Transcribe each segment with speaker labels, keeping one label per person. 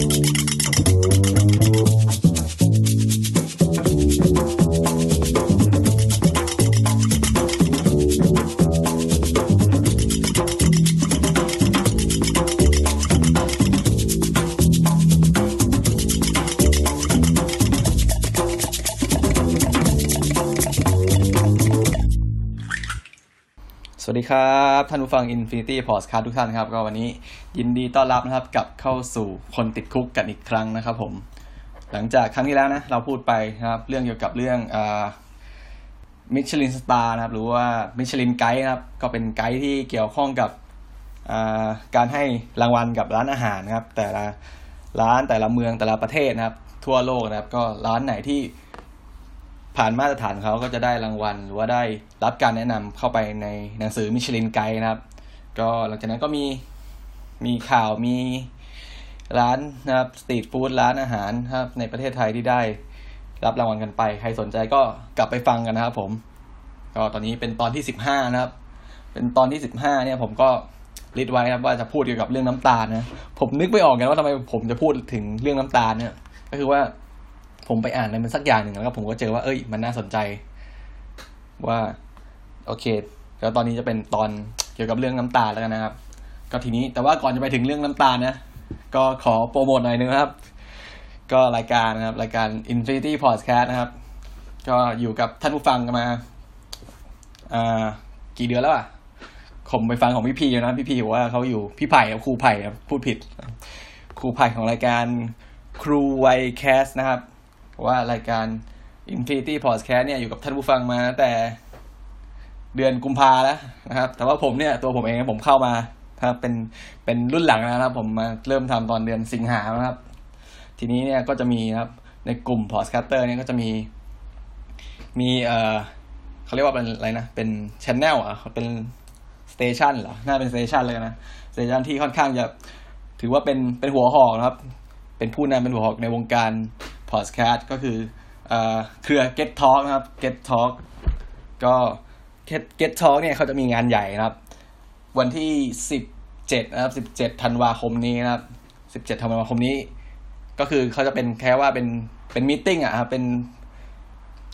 Speaker 1: Thank you. ครับ ท่านผู้ฟัง Infinity Podcast ทุกท่านครับ ก็วันนี้ยินดีต้อนรับนะครับกลับเข้าสู่คนติดคุกกันอีกครั้งนะครับผม หลังจากครั้งที่แล้วนะ เราพูดไปนะครับ เรื่องเกี่ยวกับเรื่องมิชลินสตาร์นะครับ หรือว่ามิชลินไกด์นะครับ ก็เป็นไกด์ที่เกี่ยวข้องกับการให้รางวัลกับร้านอาหารนะครับ แต่ละร้านแต่ละเมืองแต่ละประเทศนะครับ ทั่วโลกนะครับ ก็ร้านไหนที่ ผ่านมาตรฐานเขาก็จะได้รางวัล หรือว่าได้รับการแนะนำเข้าไปในหนังสือมิชลินไกด์นะครับ ก็หลังจากนั้นก็มีมีข่าวมีร้านนะครับสตรีทฟู้ดร้านอาหารครับในประเทศไทยที่ได้รับรางวัลกันไป ใครสนใจก็กลับไปฟังกันนะครับ ผม ก็ตอนนี้เป็นตอนที่สิบห้านะครับ เป็นตอนที่สิบห้าเนี่ย ผมก็ลิดไว้ครับว่าจะพูดเกี่ยวกับเรื่องน้ำตาลนะผมนึกไม่ออกไงว่าทำไมผมจะพูดถึงเรื่องน้ำตาลเนี่ย ก็คือว่า ผมไปอ่านอะไรมันสักอย่างหนึ่งแล้วก็ผมก็เจอว่าเอ้ย มันน่าสนใจ ว่า โอเค แล้วตอนนี้จะเป็นตอนเกี่ยวกับเรื่องน้ำตาแล้วกันนะครับ ก็ทีนี้แต่ว่าก่อนจะไปถึงเรื่องน้ำตานะ ก็ขอโปรโมทหน่อยนึงครับ ก็รายการนะครับ รายการ Infinity Podcast นะครับ ก็อยู่กับท่านผู้ฟังกันมาอ่ากี่เดือนแล้วอะผมไปฟังของพี่พีนะพี่พีบอกว่าเขาอยู่พี่ไผ่ครับครูไผ่ครับพูดผิด ครูไผ่ของรายการครูไวแคสนะครับ ว่ารายการ Infinity Podcast เนี่ยอยู่กับท่านผู้ฟังมาแต่เดือนกุมภาแล้วนะครับ แต่ว่าผมเนี่ยตัวผมเองผมเข้ามาครับเป็นเป็นรุ่นหลังนะครับ ผมมาเริ่มทำตอนเดือนสิงหาครับ ทีนี้เนี่ยก็จะมีครับในกลุ่ม Podcaster เนี่ยก็จะมี มีเอ่อเขาเรียกว่าเป็นอะไรนะ เป็นช n แนลอะเป็นสเตชันเหรอน่าเป็นสเตชันเลยนะสเตชันที่ค่อนข้างจะถือว่าเป็นเป็นหัวหอกนะครับ เป็นผู้นำเป็นหัวหอกในวงการ พอดแคสต์ก็คือเออครือ Get Talk นะครับ Get Talk ก็ Get Get Talk เนี่ยเขาจะมีงานใหญ่นะครับ วันที่สิบเจ็ดนะครับสิบเจ็ดธันวาคมนี้นะครับสิบเจ็ดธันวาคมนี้ ก็คือเขาจะเป็นแค่ว่าเป็นเป็นมิ팅อะครับเป็น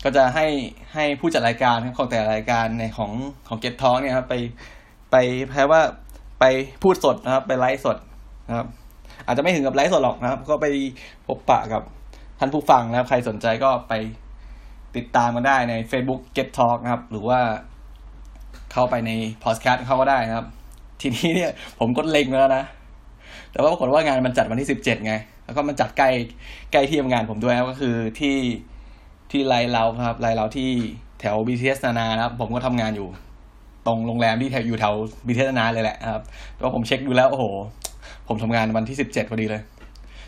Speaker 1: ก็จะให้ให้ผู้จัดรายการของแต่ละรายการในของของ Get Talk เนี่ยครับไปไปแปลว่าไปพูดสดนะครับ ไปไลฟ์สดนะครับ อาจจะไม่ถึงกับไลฟ์สดหรอกนะครับ ก็ไปพบปะกับ ท่านผู้ฟังนะครับ ใครสนใจก็ไปติดตามมาได้ใน Facebook Get Talk นะครับ หรือว่าเข้าไปใน Podcast เขาก็ได้นะครับ ทีนี้เนี่ย ผมก็เล็งแล้วนะ แต่ว่าปรากฏว่างานมันจัดวันที่สิบเจ็ดไง แล้วก็มันจัดใกล้ใกล้ที่ทำงานผมด้วยนะครับก็คือที่ที่ไรเราครับไรเราที่แถว BTS นานานะครับ ผมก็ทำงานอยู่ตรงโรงแรมที่แถวอยู่แถว BTS นานาเลยแหละครับแต่ว่าผมเช็คดูแล้วโอ้โห ผมทำงานวันที่สิบเจ็ดพอดีเลย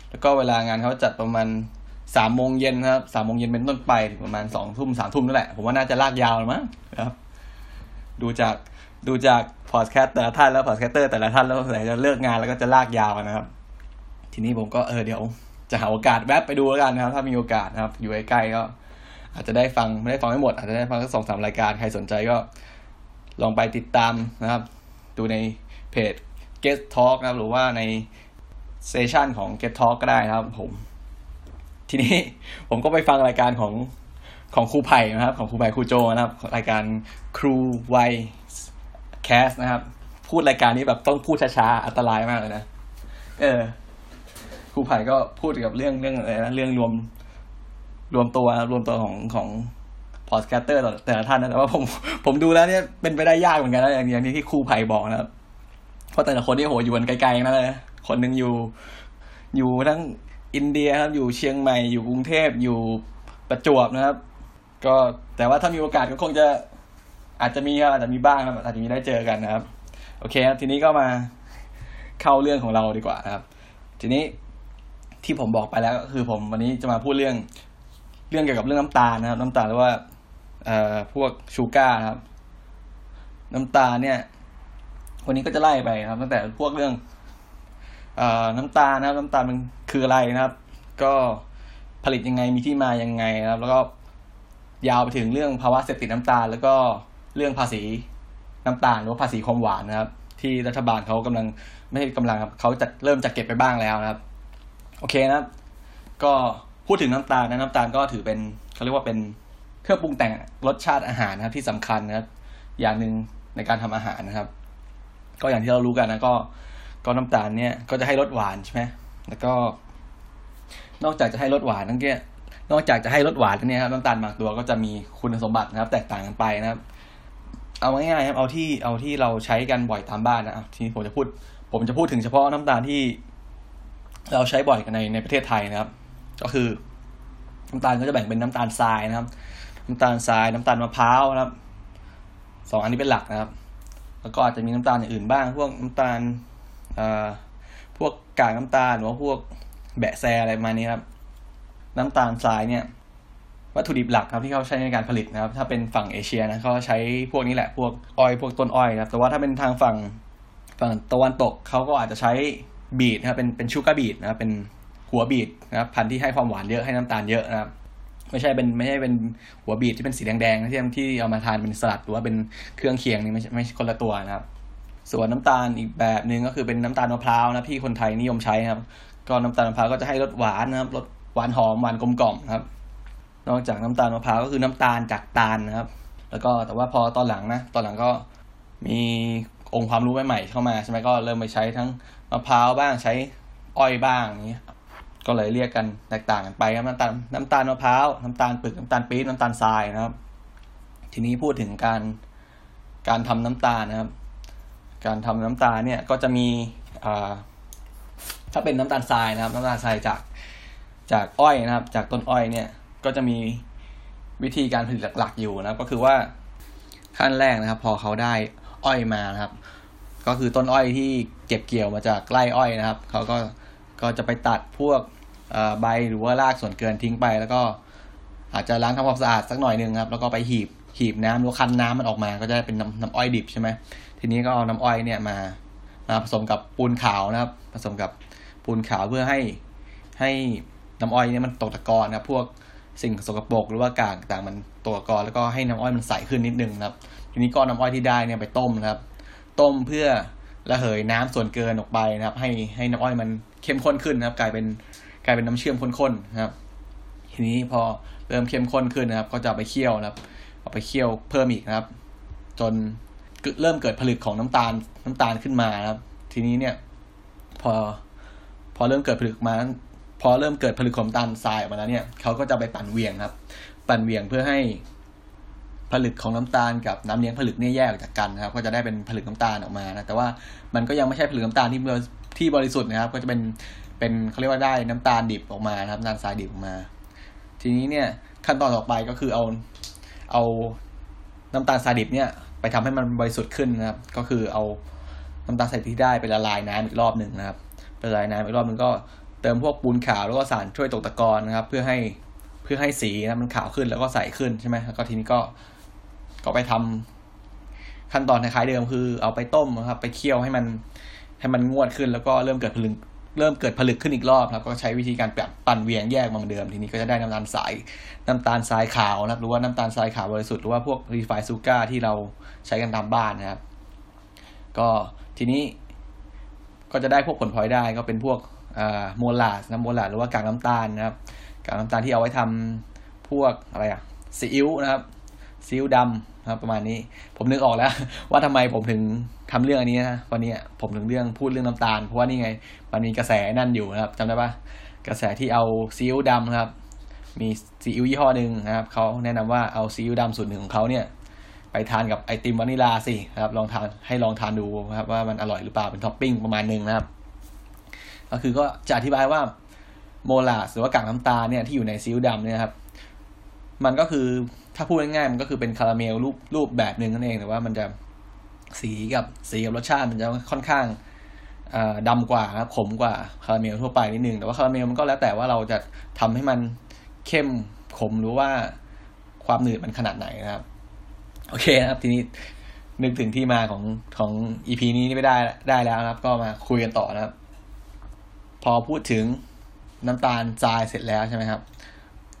Speaker 1: แล้วก็เวลางานเขาจัดประมาณ สามโมงเย็นครับสามโมงเย็นเป็นต้นไปถึงประมาณสองทุ่มสามทุ่มนั่นแหละ ผมว่าน่าจะลากยาวแล้วมั้งนะครับ ดูจากดูจากพอดแคสต์แต่ละท่านแล้ว podcaster แต่ละท่านแล้วสงสัยจะเลิกงานแล้วก็จะลากยาวนะครับ ทีนี้ผมก็เออเดี๋ยว จะหาโอกาสแวบไปดูแล้วกันนะครับ ถ้ามีโอกาสนะครับ อยู่ใกล้ๆก็อาจจะได้ฟังไม่ได้ฟังไม่หมด อาจจะได้ฟังสักสองสามรายการใครสนใจก็ ลองไปติดตามนะครับ ดูในเพจ Get Talk นะครับ หรือว่าในเซสชันของ Get Talk ก็ได้นะครับผม ทีนี้ผมก็ไปฟังรายการของของครูไผ่นะครับ ของครูไผ่ครูโจนะครับ รายการครูไวแคสนะครับ พูดรายการนี้แบบต้องพูดช้าๆอันตรายมากเลยนะเออครูไผ่ก็พูดเกี่ยวกับเรื่องเรื่องอะไรนะเรื่องรวมรวมตัวรวมตัวของของ podcaster แต่ละท่านนะแต่ว่าผมผมดูแล้วเนี่ยเป็นไปได้ยากเหมือนกันนะอย่างอย่างที่ครูไผ่บอกนะครับ เพราะแต่ละคนนี่โหอยู่กันไกลๆนั่นเลยคนหนึ่งอยู่อยู่ทั้ง อินเดียครับอยู่เชียงใหม่อยู่กรุงเทพอยู่ประจวบนะครับ ก็แต่ว่าถ้ามีโอกาสก็คงจะอาจจะมีครับอาจจะมีบ้างครับอาจจะมีได้เจอกันนะครับ โอเคครับทีนี้ก็มาเข้าเรื่องของเราดีกว่านะครับ ทีนี้ที่ผมบอกไปแล้วก็คือผมวันนี้จะมาพูดเรื่องเรื่องเกี่ยวกับเรื่องน้ำตาลนะครับ น้ำตาลหรือว่าเอ่อพวกชูการ์ครับ น้ำตาลเนี่ย วันนี้ก็จะไล่ไปครับ ตั้งแต่พวกเรื่อง น้ำตาลนะครับ น้ำตาลมันคืออะไรนะครับ ก็ผลิตยังไงมีที่มายังไงนะครับ แล้วก็ยาวไปถึงเรื่องภาวะเสพติดน้ำตาล แล้วก็เรื่องภาษีน้ำตาลหรือว่าภาษีความหวานนะครับ ที่รัฐบาลเขากำลังไม่ใช่กำลังครับเขาจะเริ่มจะเก็บไปบ้างแล้วนะครับ โอเคนะครับ ก็พูดถึงน้ำตาลนะน้ำตาลก็ถือเป็นเขาเรียกว่าเป็นเครื่องปรุงแต่งรสชาติอาหารนะครับ ที่สำคัญนะครับ อย่างหนึ่งในการทำอาหารนะครับ ก็อย่างที่เรารู้กันนะก็ ก็น้ำตาลเนี่ยก็จะให้รสหวานใช่ไหมแล้วก็ นอกจากจะให้รสหวานทั้งเนี้ยนอกจากจะให้รสหวานแล้วเนี่ยครับน้ำตาลบางตัวก็จะมีคุณสมบัตินะครับ แตกต่างกันไปนะครับ เอาง่ายๆครับเอาที่เอาที่เราใช้กันบ่อยตามบ้านนะทีนี้ผมจะพูด ผมจะพูดถึงเฉพาะน้ำตาลที่ เราใช้บ่อยกันในในประเทศไทยนะครับ ก็คือน้ำตาลก็จะแบ่งเป็นน้ำตาลทรายนะครับ น้ำตาลทราย น้ำตาลมะพร้าวนะครับสองอันนี้เป็นหลักนะครับ แล้วก็อาจจะมีน้ำตาลอย่างอื่นบ้าง พวกน้ำตาล พวกกากน้ำตาลหรือว่าพวกแบะแซอะไรมานี้ครับ น้ำตาลทรายเนี่ย วัตถุดิบหลักครับที่เขาใช้ในการผลิตนะครับ ถ้าเป็นฝั่งเอเชียนะเขาใช้พวกนี้แหละ พวกอ้อยพวกต้นอ้อยครับแต่ว่าถ้าเป็นทางฝั่งฝั่งตะวันตกเขาก็อาจจะใช้บีทนะครับเป็นเป็นชูการ์บีทนะครับเป็นหัวบีทนะครับพันธุ์ที่ให้ความหวานเยอะให้น้ำตาลเยอะนะครับไม่ใช่เป็นไม่ใช่เป็นหัวบีทที่เป็นสีแดงๆที่ที่เอามาทานเป็นสลัดหรือว่าเป็นเครื่องเคียงนี่ไม่ไม่คนละตัวนะครับ ส่วนน้ำตาลอีกแบบหนึ่งก็คือเป็นน้ำตาลมะพร้าวนะที่คนไทยนิยมใช้ครับ ก็น้ำตาลมะพร้าวก็จะให้รสหวานนะครับรสหวานหอมหวานกลมกล่อมครับ นอกจากน้ำตาลมะพร้าวก็คือน้ำตาลจากตาลนะครับ แล้วก็แต่ว่าพอตอนหลังนะตอนหลังก็มีองค์ความรู้ใหม่ๆเข้ามาใช่ไหมก็เริ่มไปใช้ทั้งมะพร้าวบ้างใช้อ้อยบ้างอย่างนี้ ก็เลยเรียกกันแตกต่างกันไปครับน้ำตาลน้ำตาลมะพร้าวน้ำตาลปึกน้ำตาลปี๊บน้ำตาลทรายนะครับ ทีนี้พูดถึงการการทำน้ำตาลนะครับ การทำน้ำตาลเนี่ยก็จะมีถ้าเป็นน้ำตาลทรายนะครับ น้ำตาลทรายจากจากอ้อยนะครับ จากต้นอ้อยเนี่ยก็จะมีวิธีการผลิตหลักๆอยู่นะครับ ก็คือว่าขั้นแรกนะครับ พอเขาได้อ้อยมานะครับ ก็คือต้นอ้อยที่เก็บเกี่ยวมาจากไร่อ้อยนะครับเขาก็ก็จะไปตัดพวกใบหรือว่ารากส่วนเกินทิ้งไป แล้วก็อาจจะล้างทำความสะอาดสักหน่อยนึงครับ แล้วก็ไปหีบหีบน้ำหรือคั้นน้ำมันออกมา ก็จะเป็นน้ำน้ำอ้อยดิบใช่ไหม ทีนี้ก็เอาน้ำอ้อยเนี่ยมามาผสมกับปูนขาวนะครับ ผสมกับปูนขาวเพื่อให้ให้น้ำอ้อยเนี่ยมันตกตะกอนนะพวกสิ่งสกปรกหรือว่ากากต่างมันตกตะกอนแล้วก็ให้น้ำอ้อยมันใสขึ้นนิดนึงนะครับ ทีนี้ก็น้ำอ้อยที่ได้เนี่ยไปต้มนะครับ ต้มเพื่อระเหยน้ำส่วนเกินออกไปนะครับ ให้ให้น้ำอ้อยมันเข้มข้นขึ้นนะครับ กลายเป็นกลายเป็นน้ำเชื่อมข้นๆนะครับ ทีนี้พอเริ่มเข้มข้นขึ้นนะครับ ก็จะไปเคี่ยวนะครับเอาไปเคี่ยวเพิ่มอีกนะครับ จน เริ่มเกิดผลึกของน้ำตาลน้ำตาลขึ้นมาครับ ทีนี้เนี่ย พอ พอเริ่มเกิดผลึกมา พอเริ่มเกิดผลึกของน้ำตาลทรายออกมาแล้วเนี่ยเขาก็จะไปปั่นเวียงครับ ปั่นเวียงเพื่อให้ผลึกของน้ำตาลกับน้ำเลี้ยงผลึกเนี่ยแยกออกจากกันนะครับ ก็จะได้เป็นผลึกน้ำตาลออกมานะแต่ว่ามันก็ยังไม่ใช่ผลึกน้ำตาลที่ที่บริสุทธิ์นะครับ ก็จะเป็นเป็นเขาเรียกว่าได้น้ำตาลดิบออกมานะครับน้ำตาลทรายดิบออกมา ทีนี้เนี่ยขั้นตอนต่อไปก็คือเอาเอาน้ำตาลทรายดิบเนี่ย ไปทำให้มันบริสุทธิ์ขึ้นนะครับ ก็คือเอาน้ำตาลทรายที่ได้ไปละลายน้ำอีกรอบหนึ่งนะครับไปละลายน้ำอีกรอบหนึ่งก็เติมพวกปูนขาวแล้วก็สารช่วยตกตะกอนนะครับ เพื่อให้เพื่อให้สีนะมันขาวขึ้นแล้วก็ใสขึ้นใช่ไหมแล้วก็ทีนี้ก็ก็ไปทำขั้นตอนคล้ายๆเดิมคือ เอาไปต้มนะครับ ไปเคี่ยวให้มันให้มันงวดขึ้นแล้วก็เริ่มเกิดผลึก เริ่มเกิดผลึกขึ้นอีกรอบครับก็ใช้วิธีการแปั่นเวียงแยกมาเหมือนเดิมทีนี้ก็จะได้น้ำตาลทรายน้ำตาลทรายขาวนะครับหรือว่าน้ำตาลทรายขาวบริสุทธิ์หรือว่าพวกรีไฟซูการ์ที่เราใช้กันตามบ้านนะครับ ก็ทีนี้ก็จะได้พวกผลพลอยได้ก็เป็นพวกโมลาสน้ำโมลาสหรือว่ากากน้ำตาลนะครับกากน้ำตาลที่เอาไว้ทำพวกอะไรอะซีอิ๊วนะครับซีอิ๊วดำ ครับประมาณนี้ ผมนึกออกแล้ว ว่าทำไมผมถึงทำเรื่องอันนี้นะวันนี้ผมถึงเรื่องพูดเรื่องน้ำตาล เพราะว่านี่ไง มันมีกระแสนั่นอยู่นะครับจำได้ปะกระแสที่เอาซีอิ๊วดำนะครับ มีซีอิ๊วยี่ห้อหนึ่งนะครับเขาแนะนำว่าเอาซีอิ๊วดำสูตรหนึ่งของเขาเนี่ย ไปทานกับไอติมวานิลาสิครับ ลองทานให้ลองทานดูครับ ว่ามันอร่อยหรือเปล่าเป็นท็อปปิ้งประมาณหนึ่งนะครับ ก็คือก็จะอธิบายว่าโมลาสหรือว่ากากน้ำตาลเนี่ยที่อยู่ในซีอิ๊วดำเนี่ยครับ มันก็คือถ้าพูดง่ายๆมันก็คือเป็นคาราเมลรูปรูปแบบหนึ่งนั่นเองแต่ว่ามันจะสีกับสีกับรสชาติมันจะค่อนข้างดำกว่าครับขมกว่าคาราเมลทั่วไปนิดนึงแต่ว่าคาราเมลมันก็แล้วแต่ว่าเราจะทำให้มันเข้มขมหรือว่าความหนืดมันขนาดไหนนะครับ โอเคนะครับ ทีนี้นึกถึงที่มาของของอีพีนี้ไม่ได้ได้แล้วนะครับ ก็มาคุยกันต่อนะครับ พอพูดถึงน้ำตาลทรายเสร็จแล้วใช่ไหมครับ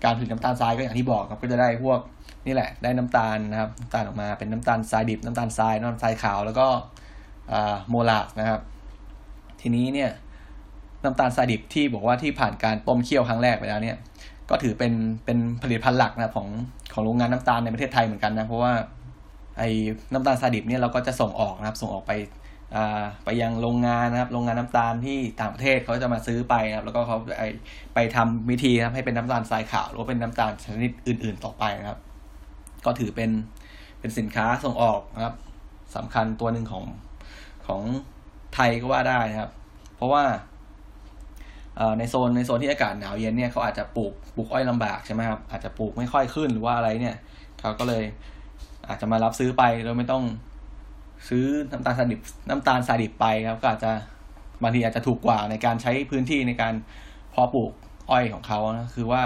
Speaker 1: การผลิตน้ำตาลทรายก็อย่างที่บอกครับ ก็จะได้พวก นี่แหละ ได้น้ำตาลนะครับน้ำตาลออกมาเป็นน้ำตาลทรายดิบน้ำตาลทรายน้ำตาลทรายขาวแล้วก็โมลาสนะครับ ทีนี้เนี่ยน้ำตาลทรายดิบที่บอกว่าที่ผ่านการต้มเคี่ยวครั้งแรกไปแล้วเนี่ย ก็ถือเป็นเป็นผลิตภัณฑ์หลักนะของของโรงงานน้ำตาลในประเทศไทยเหมือนกันนะเพราะว่าไอ้น้ำตาลทรายดิบเนี่ยเราก็จะส่งออกนะครับ ส่งออกไปไปยังโรงงานนะครับ โรงงานน้ำตาลที่ต่างประเทศเขาจะมาซื้อไปนะครับ แล้วก็เขาไปไปทำวิธีนะครับให้เป็นน้ำตาลทรายขาวหรือว่าเป็นน้ำตาลชนิดอื่น ๆ ต่อไปนะครับ ก็ถือเป็นเป็นสินค้าส่งออกนะครับสำคัญตัวหนึ่งของของไทยก็ว่าได้นะครับ เพราะว่าในโซนในโซนที่อากาศหนาวเย็นเนี่ยเขาอาจจะปลูกปลูกอ้อยลำบากใช่ไหมครับอาจจะปลูกไม่ค่อยขึ้นหรือว่าอะไรเนี่ยเขาก็เลยอาจจะมารับซื้อไปโดยไม่ต้องซื้อน้ำตาลสาดิบน้ำตาลสาดิบไปครับก็อาจจะบางทีอาจจะถูกกว่าในการใช้พื้นที่ในการเพาะปลูกอ้อยของเขานะคือว่า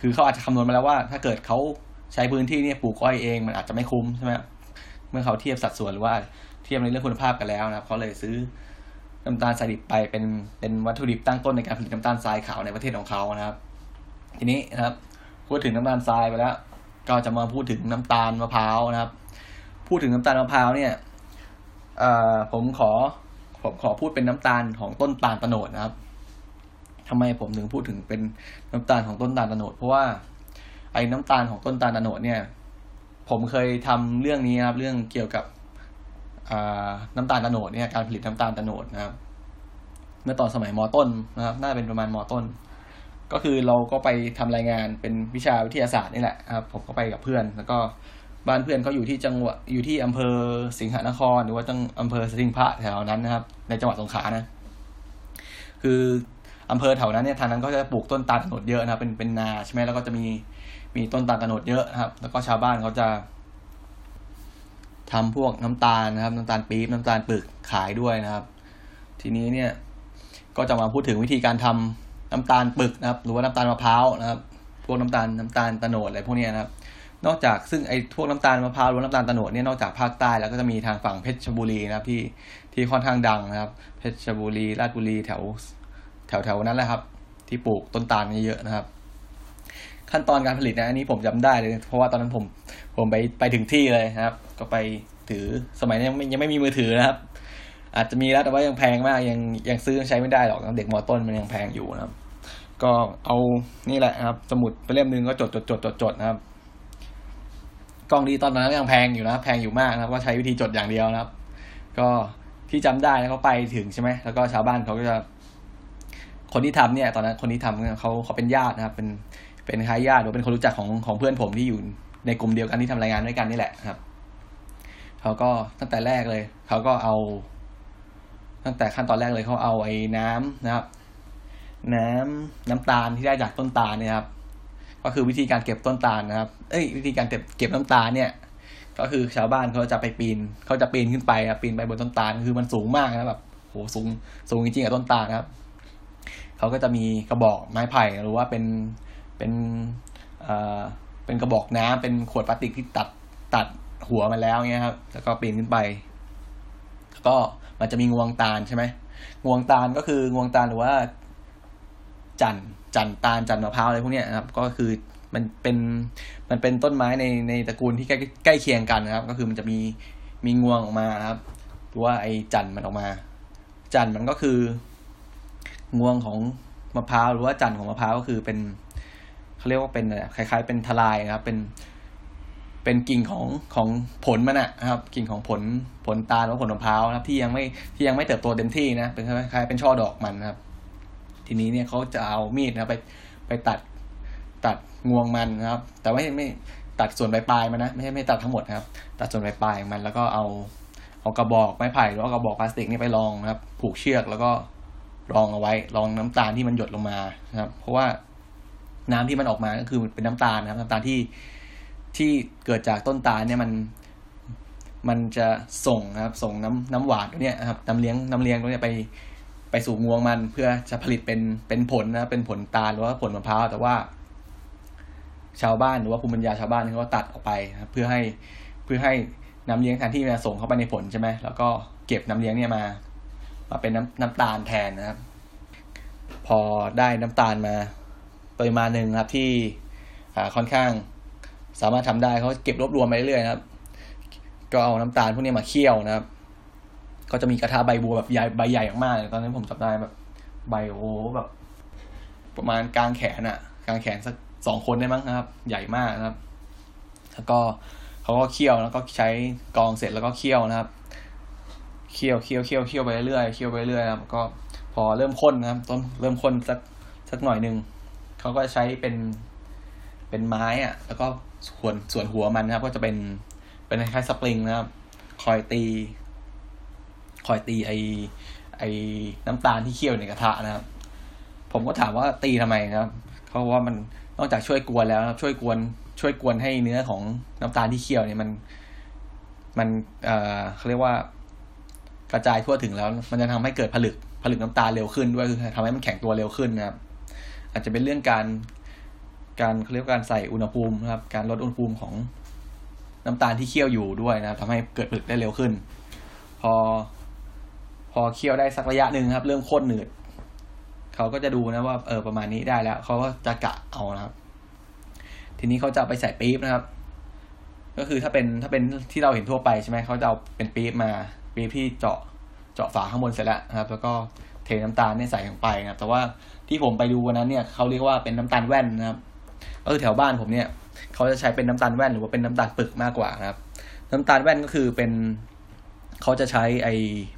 Speaker 1: คือเขาอาจจะคำนวณมาแล้วว่า ถ้าเกิดเขา ใช้พื้นที่เนี่ยปลูกอ้อยเองมันอาจจะไม่คุ้มใช่ไหมเมื่อเขาเทียบสัดส่วนหรือว่าเทียบในเรื่องคุณภาพกันแล้วนะครับเขาเลยซื้อน้ำตาลทรายดิบไปเป็นเป็นวัตถุดิบตั้งต้นในการผลิตน้ำตาลทรายขาวในประเทศของเขานะครับ ทีนี้นะครับพูดถึงน้ำตาลทรายไปแล้ว ก็จะมาพูดถึงน้ำตาลมะพร้าวนะครับ พูดถึงน้ำตาลมะพร้าวเนี่ยผมขอผมขอพูดเป็นน้ำตาลของต้นตาลตะโนดนะครับทำไมผมถึงพูดถึงเป็นน้ำตาลของต้นตาลตะโนดเพราะว่า ไอ้น้ำตาลของต้นตาลตะโนดเนี่ย ผมเคยทำเรื่องนี้นะครับ เรื่องเกี่ยวกับน้ำตาลตะโนดเนี่ยการผลิตน้ำตาลตะโนดนะครับ เมื่อตอนสมัยมต้นนะครับ น่าเป็นประมาณมต้น ก็คือเราก็ไปทำรายงานเป็นวิชาวิทยาศาสตร์นี่แหละครับ ผมก็ไปกับเพื่อน แล้วก็บ้านเพื่อนเขาอยู่ที่จังหวัดอยู่ที่อำเภอสิงหนคร หรือว่าจังอำเภอสิงห์พระแถวนั้นนะครับ ในจังหวัดสงขลานะ คืออำเภอแถวนั้นเนี่ยทางนั้นก็จะปลูกต้นตาลตะโนดเยอะนะครับเป็นเป็นนาใช่ไหมแล้วก็จะมี มีต้นตาลตะโนดเยอะนะครับ แล้วก็ชาวบ้านเขาจะทำพวกน้ำตาลนะครับ น้ำตาลปี๊บน้ำตาลปึกขายด้วยนะครับ ทีนี้เนี่ยก็จะมาพูดถึงวิธีการทำน้ำตาลปึกนะครับ หรือว่าน้ำตาลมะพร้าวนะครับ พวกน้ำตาลน้ำตาลตะโนดอะไรพวกนี้นะครับ นอกจากซึ่งไอ้พวกน้ำตาลมะพร้าวหรือน้ำตาลตะโนดเนี่ยนอกจากภาคใต้แล้วก็จะมีทางฝั่งเพชรบุรีนะครับที่ที่ค่อนข้างดังนะครับ เพชรบุรีราชบุรีแถวแถวแถวนั้นแหละครับ ที่ปลูกต้นตาลเยอะนะครับ ขั้นตอนการผลิตนะอันนี้ผมจำได้เลย เพราะว่าตอนนั้นผมผมไปไปถึงที่เลยนะครับ ก็ไปถือสมัยนี้ยังไม่ยังไม่มีมือถือนะครับ อาจจะมีแล้วแต่ว่ายังแพงมากยังยังซื้อใช้ไม่ได้หรอกเด็กมอต้นมันยังแพงอยู่นะครับ ก็เอานี่แหละครับ สมุดไปเล่มหนึ่งก็จดจดจดจดจดนะครับกล้องดีตอนนั้นยังแพงอยู่นะแพงอยู่มากนะก็ใช้วิธีจดอย่างเดียวนะครับ ก็ที่จำได้นะเขาไปถึงใช่ไหมแล้วก็ชาวบ้านเขาก็จะ คนที่ทำเนี่ย ตอนนั้นคนที่ทำเขาเขาเป็นญาตินะครับ เป็น เป็นคายญาติหรือเป็นคนรู้จักของของเพื่อนผมที่อยู่ในกลุ่มเดียวกันที่ทำรายงานด้วยกันนี่แหละครับเขาก็ตั้งแต่แรกเลยเขาก็เอา ตั้งแต่ขั้นตอนแรกเลยเขาเอาไอ้น้ำนะครับ น้ำน้ำตาลที่ได้จากต้นตาลเนี่ยครับ ก็คือวิธีการเก็บต้นตาลนะครับ เอ้ย วิธีการเก็บเก็บน้ำตาลเนี่ย ก็คือชาวบ้านเขาจะไปปีนเขาจะปีนขึ้นไปครับปีนไปบนต้นตาลคือมันสูงมากนะแบบโหสูงสูงจริงๆกับต้นตาลนะครับเขาก็จะมีกระบอกไม้ไผ่หรือว่าเป็น เป็นเอ่อเป็นกระบอกน้ำเป็นขวดพลาสติกที่ตัดตัดหัวมันแล้วเงี้ยครับ แล้วก็ปีนขึ้นไป ก็มันจะมีงวงตาลใช่ไหมงวงตาลก็คืองวงตาลหรือว่า จันจันตาลจันมะพร้าวอะไรพวกนี้นะครับ ก็คือมันเป็นมันเป็นต้นไม้ในในตระกูลที่ใกล้ใกล้เคียงกันนะครับ ก็คือมันจะมีมีงวงออกมาครับหรือว่าไอ้จันมันออกมา จันมันก็คือ งวงของมะพร้าวหรือว่าจันของมะพร้าวก็คือเป็น เขาเรียกว่าเป็นคล้ายๆ เป็นทลายครับ เป็นเป็นกิ่งของของผลมันนะครับ กิ่งของผลผลตาลหรือผลมะพร้าวนะครับ ที่ยังไม่ที่ยังไม่เติบโตเต็มที่นะเป็นคล้ายๆเป็นช่อดอกมันนะครับ ทีนี้เนี่ยเขาจะเอามีดนะไปไปตัดตัดงวงมันนะครับ แต่ว่าไม่ตัดส่วนปลายๆมันนะไม่ใช่ไม่ตัดทั้งหมดนะครับ ตัดส่วนปลายๆมันแล้วก็เอาเอากระบอกไม้ไผ่หรือว่ากระบอกพลาสติกนี่ไปรองนะครับ ผูกเชือกแล้วก็รองเอาไว้รองน้ำตาลที่มันหยดลงมานะครับ เพราะว่า น้ำที่มันออกมาก็คือเป็นน้ำตาลนะครับน้ำตาลที่ที่เกิดจากต้นตาลเนี่ยมันมันจะส่งนะครับ ส่งน้ำน้ำหวานตัวเนี้ยนะครับน้ำเลี้ยงน้ำเลี้ยงตัวเนี้ยไปไปสู่งวงมันเพื่อจะผลิตเป็นเป็นผลนะเป็นผลตาลหรือว่าผลมะพร้าวแต่ว่า ชาวบ้านหรือว่าภูมิปัญญาชาวบ้านเขาตัดออกไปเพื่อให้เพื่อให้น้ำเลี้ยงแทนที่จะส่งเข้าไปในผลใช่ไหมแล้วก็เก็บน้ำเลี้ยงเนี่ยมามาเป็นน้ำน้ำตาลแทนนะครับ พอได้น้ำตาลมา ปริมาณหนึ่งครับ ที่ค่อนข้างสามารถทำได้เขาเก็บรวบรวมไปเรื่อยๆนะครับ ก็เอาน้ำตาลพวกนี้มาเคี่ยวนะครับ ก็จะมีกระทะใบบัวแบบใหญ่ใบใหญ่มากๆตอนนั้นผมจำได้แบบ ใบโอ้แบบ ประมาณกลางแขนอะกลางแขนสักสองคนได้มั้งครับ ใหญ่มากนะครับ แล้วก็เขาก็เคี่ยวแล้วก็ใช้กองเสร็จแล้วก็เคี่ยวนะครับเคี่ยวเคี่ยวเคี่ยวเคี่ยวไปเรื่อยเคี่ยวไปเรื่อยครับ ก็พอเริ่มข้นนะครับต้นเริ่มข้นสักสักหน่อยหนึ่ง เขาก็ใช้เป็นเป็นไม้อะแล้วก็ส่วนส่วนหัวมันนะครับ ก็จะเป็นเป็นคล้ายสปริงนะครับ คอยตี คอยตีไอไอน้ำตาลที่เคี่ยวในกระทะนะครับ ผมก็ถามว่าตีทำไมนะครับเขาว่ามันนอกจากช่วยกวนแล้วครับ ช่วยกวนช่วยกวนให้เนื้อของน้ำตาลที่เคี่ยวเนี่ยมันมันเอ่อเขาเรียกว่ากระจายทั่วถึงแล้ว มันจะทำให้เกิดผลึกผลึกน้ำตาลเร็วขึ้นด้วยคือทำให้มันแข็งตัวเร็วขึ้นนะครับ อาจจะเป็นเรื่องการการเขาเรียกว่าการใส่อุณหภูมินะครับ การลดอุณหภูมิของน้ำตาลที่เคี่ยวอยู่ด้วยนะครับทำให้เกิดผลึกได้เร็วขึ้น พอ พอเคี่ยวได้สักระยะหนึ่งครับ เริ่มข้นหนืดเขาก็จะดูนะว่าเออประมาณนี้ได้แล้วเขาก็จะกะเอานะครับ ทีนี้เขาจะไปใส่ปี๊บนะครับ ก็คือถ้าเป็นถ้าเป็นที่เราเห็นทั่วไปใช่ไหมเขาจะเอาเป็นปี๊บมาปี๊บที่เจาะเจาะฝาข้างบนเสร็จแล้วนะครับ แล้วก็ เทน้ำตาลเนี่ยใส่ลงไปนะครับ แต่ว่าที่ผมไปดูวันนั้นเนี่ยเขาเรียกว่าเป็นน้ำตาลแว่นนะครับก็คือแถวบ้านผมเนี่ยเขาจะใช้เป็นน้ำตาลแว่นหรือว่าเป็นน้ำตาลปึกมากกว่านะครับ น้ำตาลแว่นก็คือเป็นเขาจะใช้ไอ้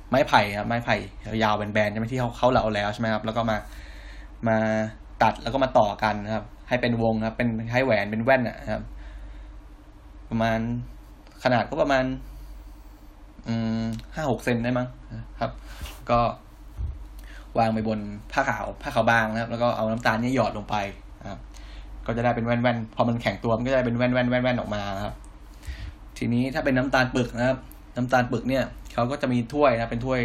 Speaker 1: ไม้ไผ่ครับไม้ไผ่ยาวแบนๆใช่ไหมที่เขาเขาเหลาแล้วใช่ไหมครับแล้วก็มามาตัดแล้วก็มาต่อกันนะครับ ให้เป็นวงครับ เป็นให้แหวนเป็นแว่นนะครับ ประมาณขนาดก็ประมาณ อืมห้าหกเซนได้มั้งครับ ก็ วางไปบนผ้าขาวผ้าขาวบางนะครับ แล้วก็เอาน้ำตาลเนี่ยหยอดลงไปนะครับก็จะได้เป็นแว่นๆพอมันแข็งตัวมันก็จะได้เป็นแว่นๆแว่นๆออกมาครับ ทีนี้ถ้าเป็นน้ำตาลปึกนะครับ น้ำตาลปึกเนี่ยเขาก็จะมีถ้วยนะเป็นถ้วย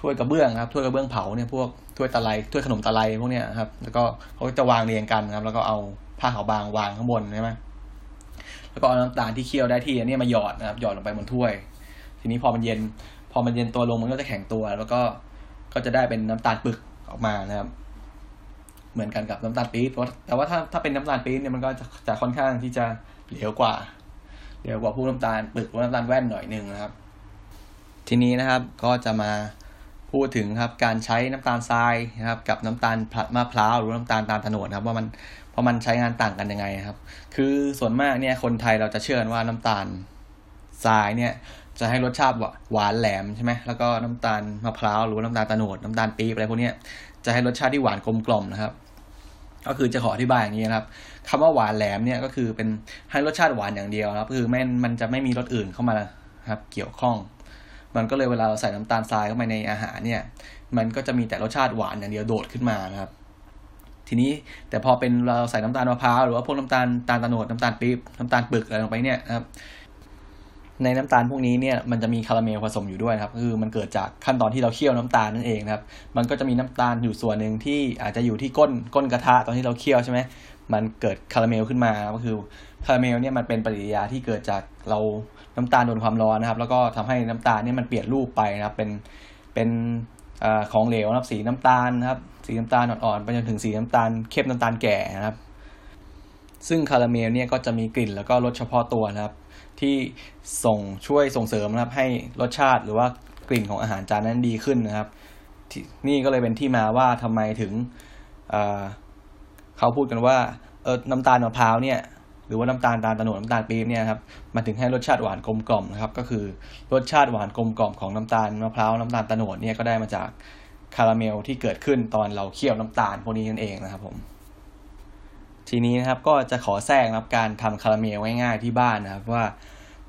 Speaker 1: ถ้วยกระเบื้องครับถ้วยกระเบื้องเผาเนี่ยพวกถ้วยตะไลถ้วยขนมตะไลพวกเนี้ยครับ แล้วก็เขาจะวางเรียงกันครับ แล้วก็เอาผ้าขาวบางวางข้างบนใช่ไหมแล้วก็เอาน้ำตาลที่เคี่ยวได้ที่อันนี้มาหยอดนะครับหยอดลงไปบนถ้วย ทีนี้พอมันเย็น พอมันเย็นตัวลงมันก็จะแข็งตัว แล้วก็ ก็จะได้เป็นน้ำตาลปึกออกมานะครับ เหมือนกันกับน้ำตาลปี๊บแต่ว่าถ้าถ้าเป็นน้ำตาลปี๊บเนี่ยมันก็จะจะค่อนข้างที่จะเหลวกว่าเหลวกว่าพวกน้ำตาลปึกพวกน้ำตาลแว่นหน่อยหนึ่งนะครับ ทีนี้นะครับก็จะมาพูดถึงครับการใช้น้ำตาลทรายนะครับ กับน้ำตาลมะพร้าวหรือน้ำตาลตาลตะโนครับว่ามันเพราะมันใช้งานต่างกันยังไงครับ คือส่วนมากเนี่ยคนไทยเราจะเชื่อว่าน้ำตาลทรายเนี่ย จะให้รสชาติหวานแหลมใช่ไหมแล้วก็น้ำตาลมะพร้าวหรือน้ำตาลตะโนดน้ำตาลปี๊บอะไรพวกนี้จะให้รสชาติที่หวานกลมกล่อมนะครับ ก็คือจะขออธิบายอย่างนี้นะครับคำว่าหวานแหลมเนี่ยก็คือเป็นให้รสชาติหวานอย่างเดียวครับคือไม่มันจะไม่มีรสอื่นเข้ามาครับ เกี่ยวข้อง มันก็เลยเวลาเราใส่น้ำตาลทรายเข้าไปในอาหารเนี่ย มันก็จะมีแต่รสชาติหวานอย่างเดียวโดดขึ้นมานะครับทีนี้แต่พอเป็นเราใส่น้ำตาลมะพร้าวหรือว่าพวกน้ำตาลตาลตะโนดน้ำตาลปี๊บน้ำตาลปึกอะไรลงไปเนี่ยนะครับ ในน้ำตาลพวกนี้เนี่ยมันจะมีคาราเมลผสมอยู่ด้วยครับคือมันเกิดจากขั้นตอนที่เราเคี่ยวน้ำตาลนั่นเองครับมันก็จะมีน้ำตาลอยู่ส่วนหนึ่งที่อาจจะอยู่ที่ก้นก้นกระทะตอนที่เราเคี่ยวใช่ไหมมันเกิดคาราเมลขึ้นมาก็คือคาราเมลเนี่ยมันเป็นปฏิกิริยาที่เกิดจากเราน้ำตาลโดนความร้อนนะครับ แล้วก็ทำให้น้ำตาลเนี่ยมันเปลี่ยนรูปไปนะครับ เป็นเป็นอของเหลวนะครับสีน้ำตาลนะครับ สีน้ำตาลอ่อนๆไปจนถึงสีน้ำตาลเข้มน้ำตาลแก่นะครับ ซึ่งคาราเมลเนี่ยก็จะมีกลิ่นแล้วก็รสเฉพาะตัวนะครับ ที่ส่งช่วยส่งเสริมนะครับ ให้รสชาติหรือว่ากลิ่นของอาหารจานนั้นดีขึ้นนะครับ นี่ก็เลยเป็นที่มาว่าทำไมถึงเขาพูดกันว่าเออน้ำตาลมะพร้าวเนี่ยหรือว่าน้ำตาลตาลตะโนดน้ำตาลปี๊บเนี่ยครับมันถึงให้รสชาติหวานกลมกล่อมนะครับ ก็คือรสชาติหวานกลมกล่อมของน้ำตาลมะพร้าวน้ำตาลตะโนดเนี่ยก็ได้มาจากคาราเมลที่เกิดขึ้นตอนเราเคี่ยวน้ำตาลพวกนี้นั่นเองนะครับผม ทีนี้นะครับก็จะขอแทรกนะครับการทำคาราเมลง่ายๆที่บ้านนะครับว่า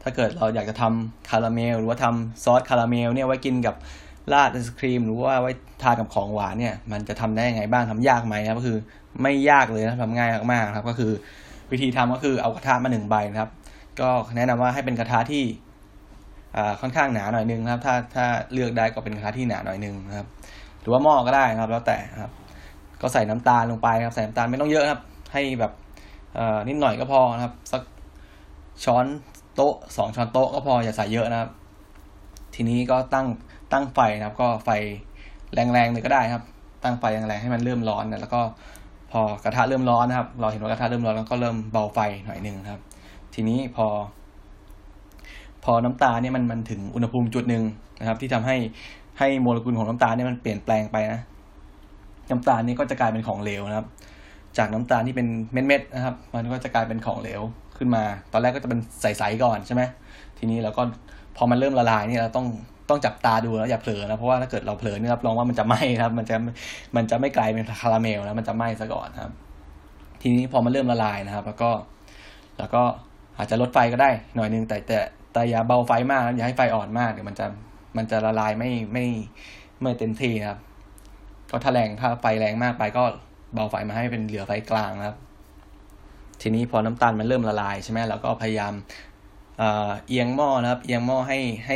Speaker 1: ถ้าเกิดเราอยากจะทำคาราเมล หรือว่าทำซอสคาราเมลเนี่ยไว้กินกับราดไอศครีม หรือว่าไว้ทานกับของหวานเนี่ยมันจะทำได้ยังไงบ้างทำยากไหมนะครับก็คือไม่ยากเลยนะทำง่ายมากๆครับ ก็คือวิธีทำก็คือเอากระทะมาหนึ่งใบนะครับ ก็แนะนำว่าให้เป็นกระทะที่ค่อนข้างหนาหน่อยนึงนะครับ ถ้าถ้าเลือกได้ก็เป็นกระทะที่หนาหน่อยนึงนะครับ หรือว่าหม้อก็ได้นะครับ แล้วแต่ครับ ก็ใส่น้ำตาลลงไปครับใส่น้ำตาลไม่ต้องเยอะครับ ให้แบบนิดหน่อยก็พอนะครับ สักช้อนโต๊ะสองช้อนโต๊ะก็พออย่าใส่เยอะนะครับ ทีนี้ก็ตั้งตั้งไฟนะครับ ก็ไฟแรงๆเลยก็ได้ครับ ตั้งไฟแรงๆให้มันเริ่มร้อนนะแล้วก็พอกระทะเริ่มร้อนนะครับ เราเห็นว่ากระทะเริ่มร้อนแล้วก็เริ่มเบาไฟหน่อยหนึ่งครับ ทีนี้พอ พอน้ำตาลเนี่ยมันมันถึงอุณหภูมิจุดหนึ่งนะครับ ที่ทำให้ให้โมเลกุลของน้ำตาลเนี่ยมันเปลี่ยนแปลงไปนะ น้ำตาลนี่ก็จะกลายเป็นของเหลวนะครับ จากน้ำตาลที่เป็นเม็ดๆนะครับ มันก็จะกลายเป็นของเหลวขึ้นมา ตอนแรกก็จะเป็นใสๆก่อนใช่ไหมทีนี้เราก็พอมันเริ่มละลายนี่เราต้องต้องจับตาดูแล้วอย่าเผลอนะเพราะว่าถ้าเกิดเราเผลอเนี่ยรับรองว่ามันจะไหม้ครับ มันจะมันจะไม่กลายเป็นคาราเมลแล้วมันจะไหม้ซะก่อนครับ ทีนี้พอมันเริ่มละลายนะครับ แล้วก็ แล้วก็อาจจะลดไฟก็ได้หน่อยนึงแต่แต่แต่อย่าเบาไฟมากอย่าให้ไฟอ่อนมากเดี๋ยวมันจะมันจะละลายไม่ไม่ไม่เต็มที่ครับ ก็ถ้าแรงถ้าไฟแรงมากไปก็ เบาไฟมาให้เป็นเหลือไฟกลางนะครับ ทีนี้พอน้ำตาลมันเริ่มละลายใช่ไหมเราก็พยายามเอียงหม้อนะครับ เอียงหม้อให้ให้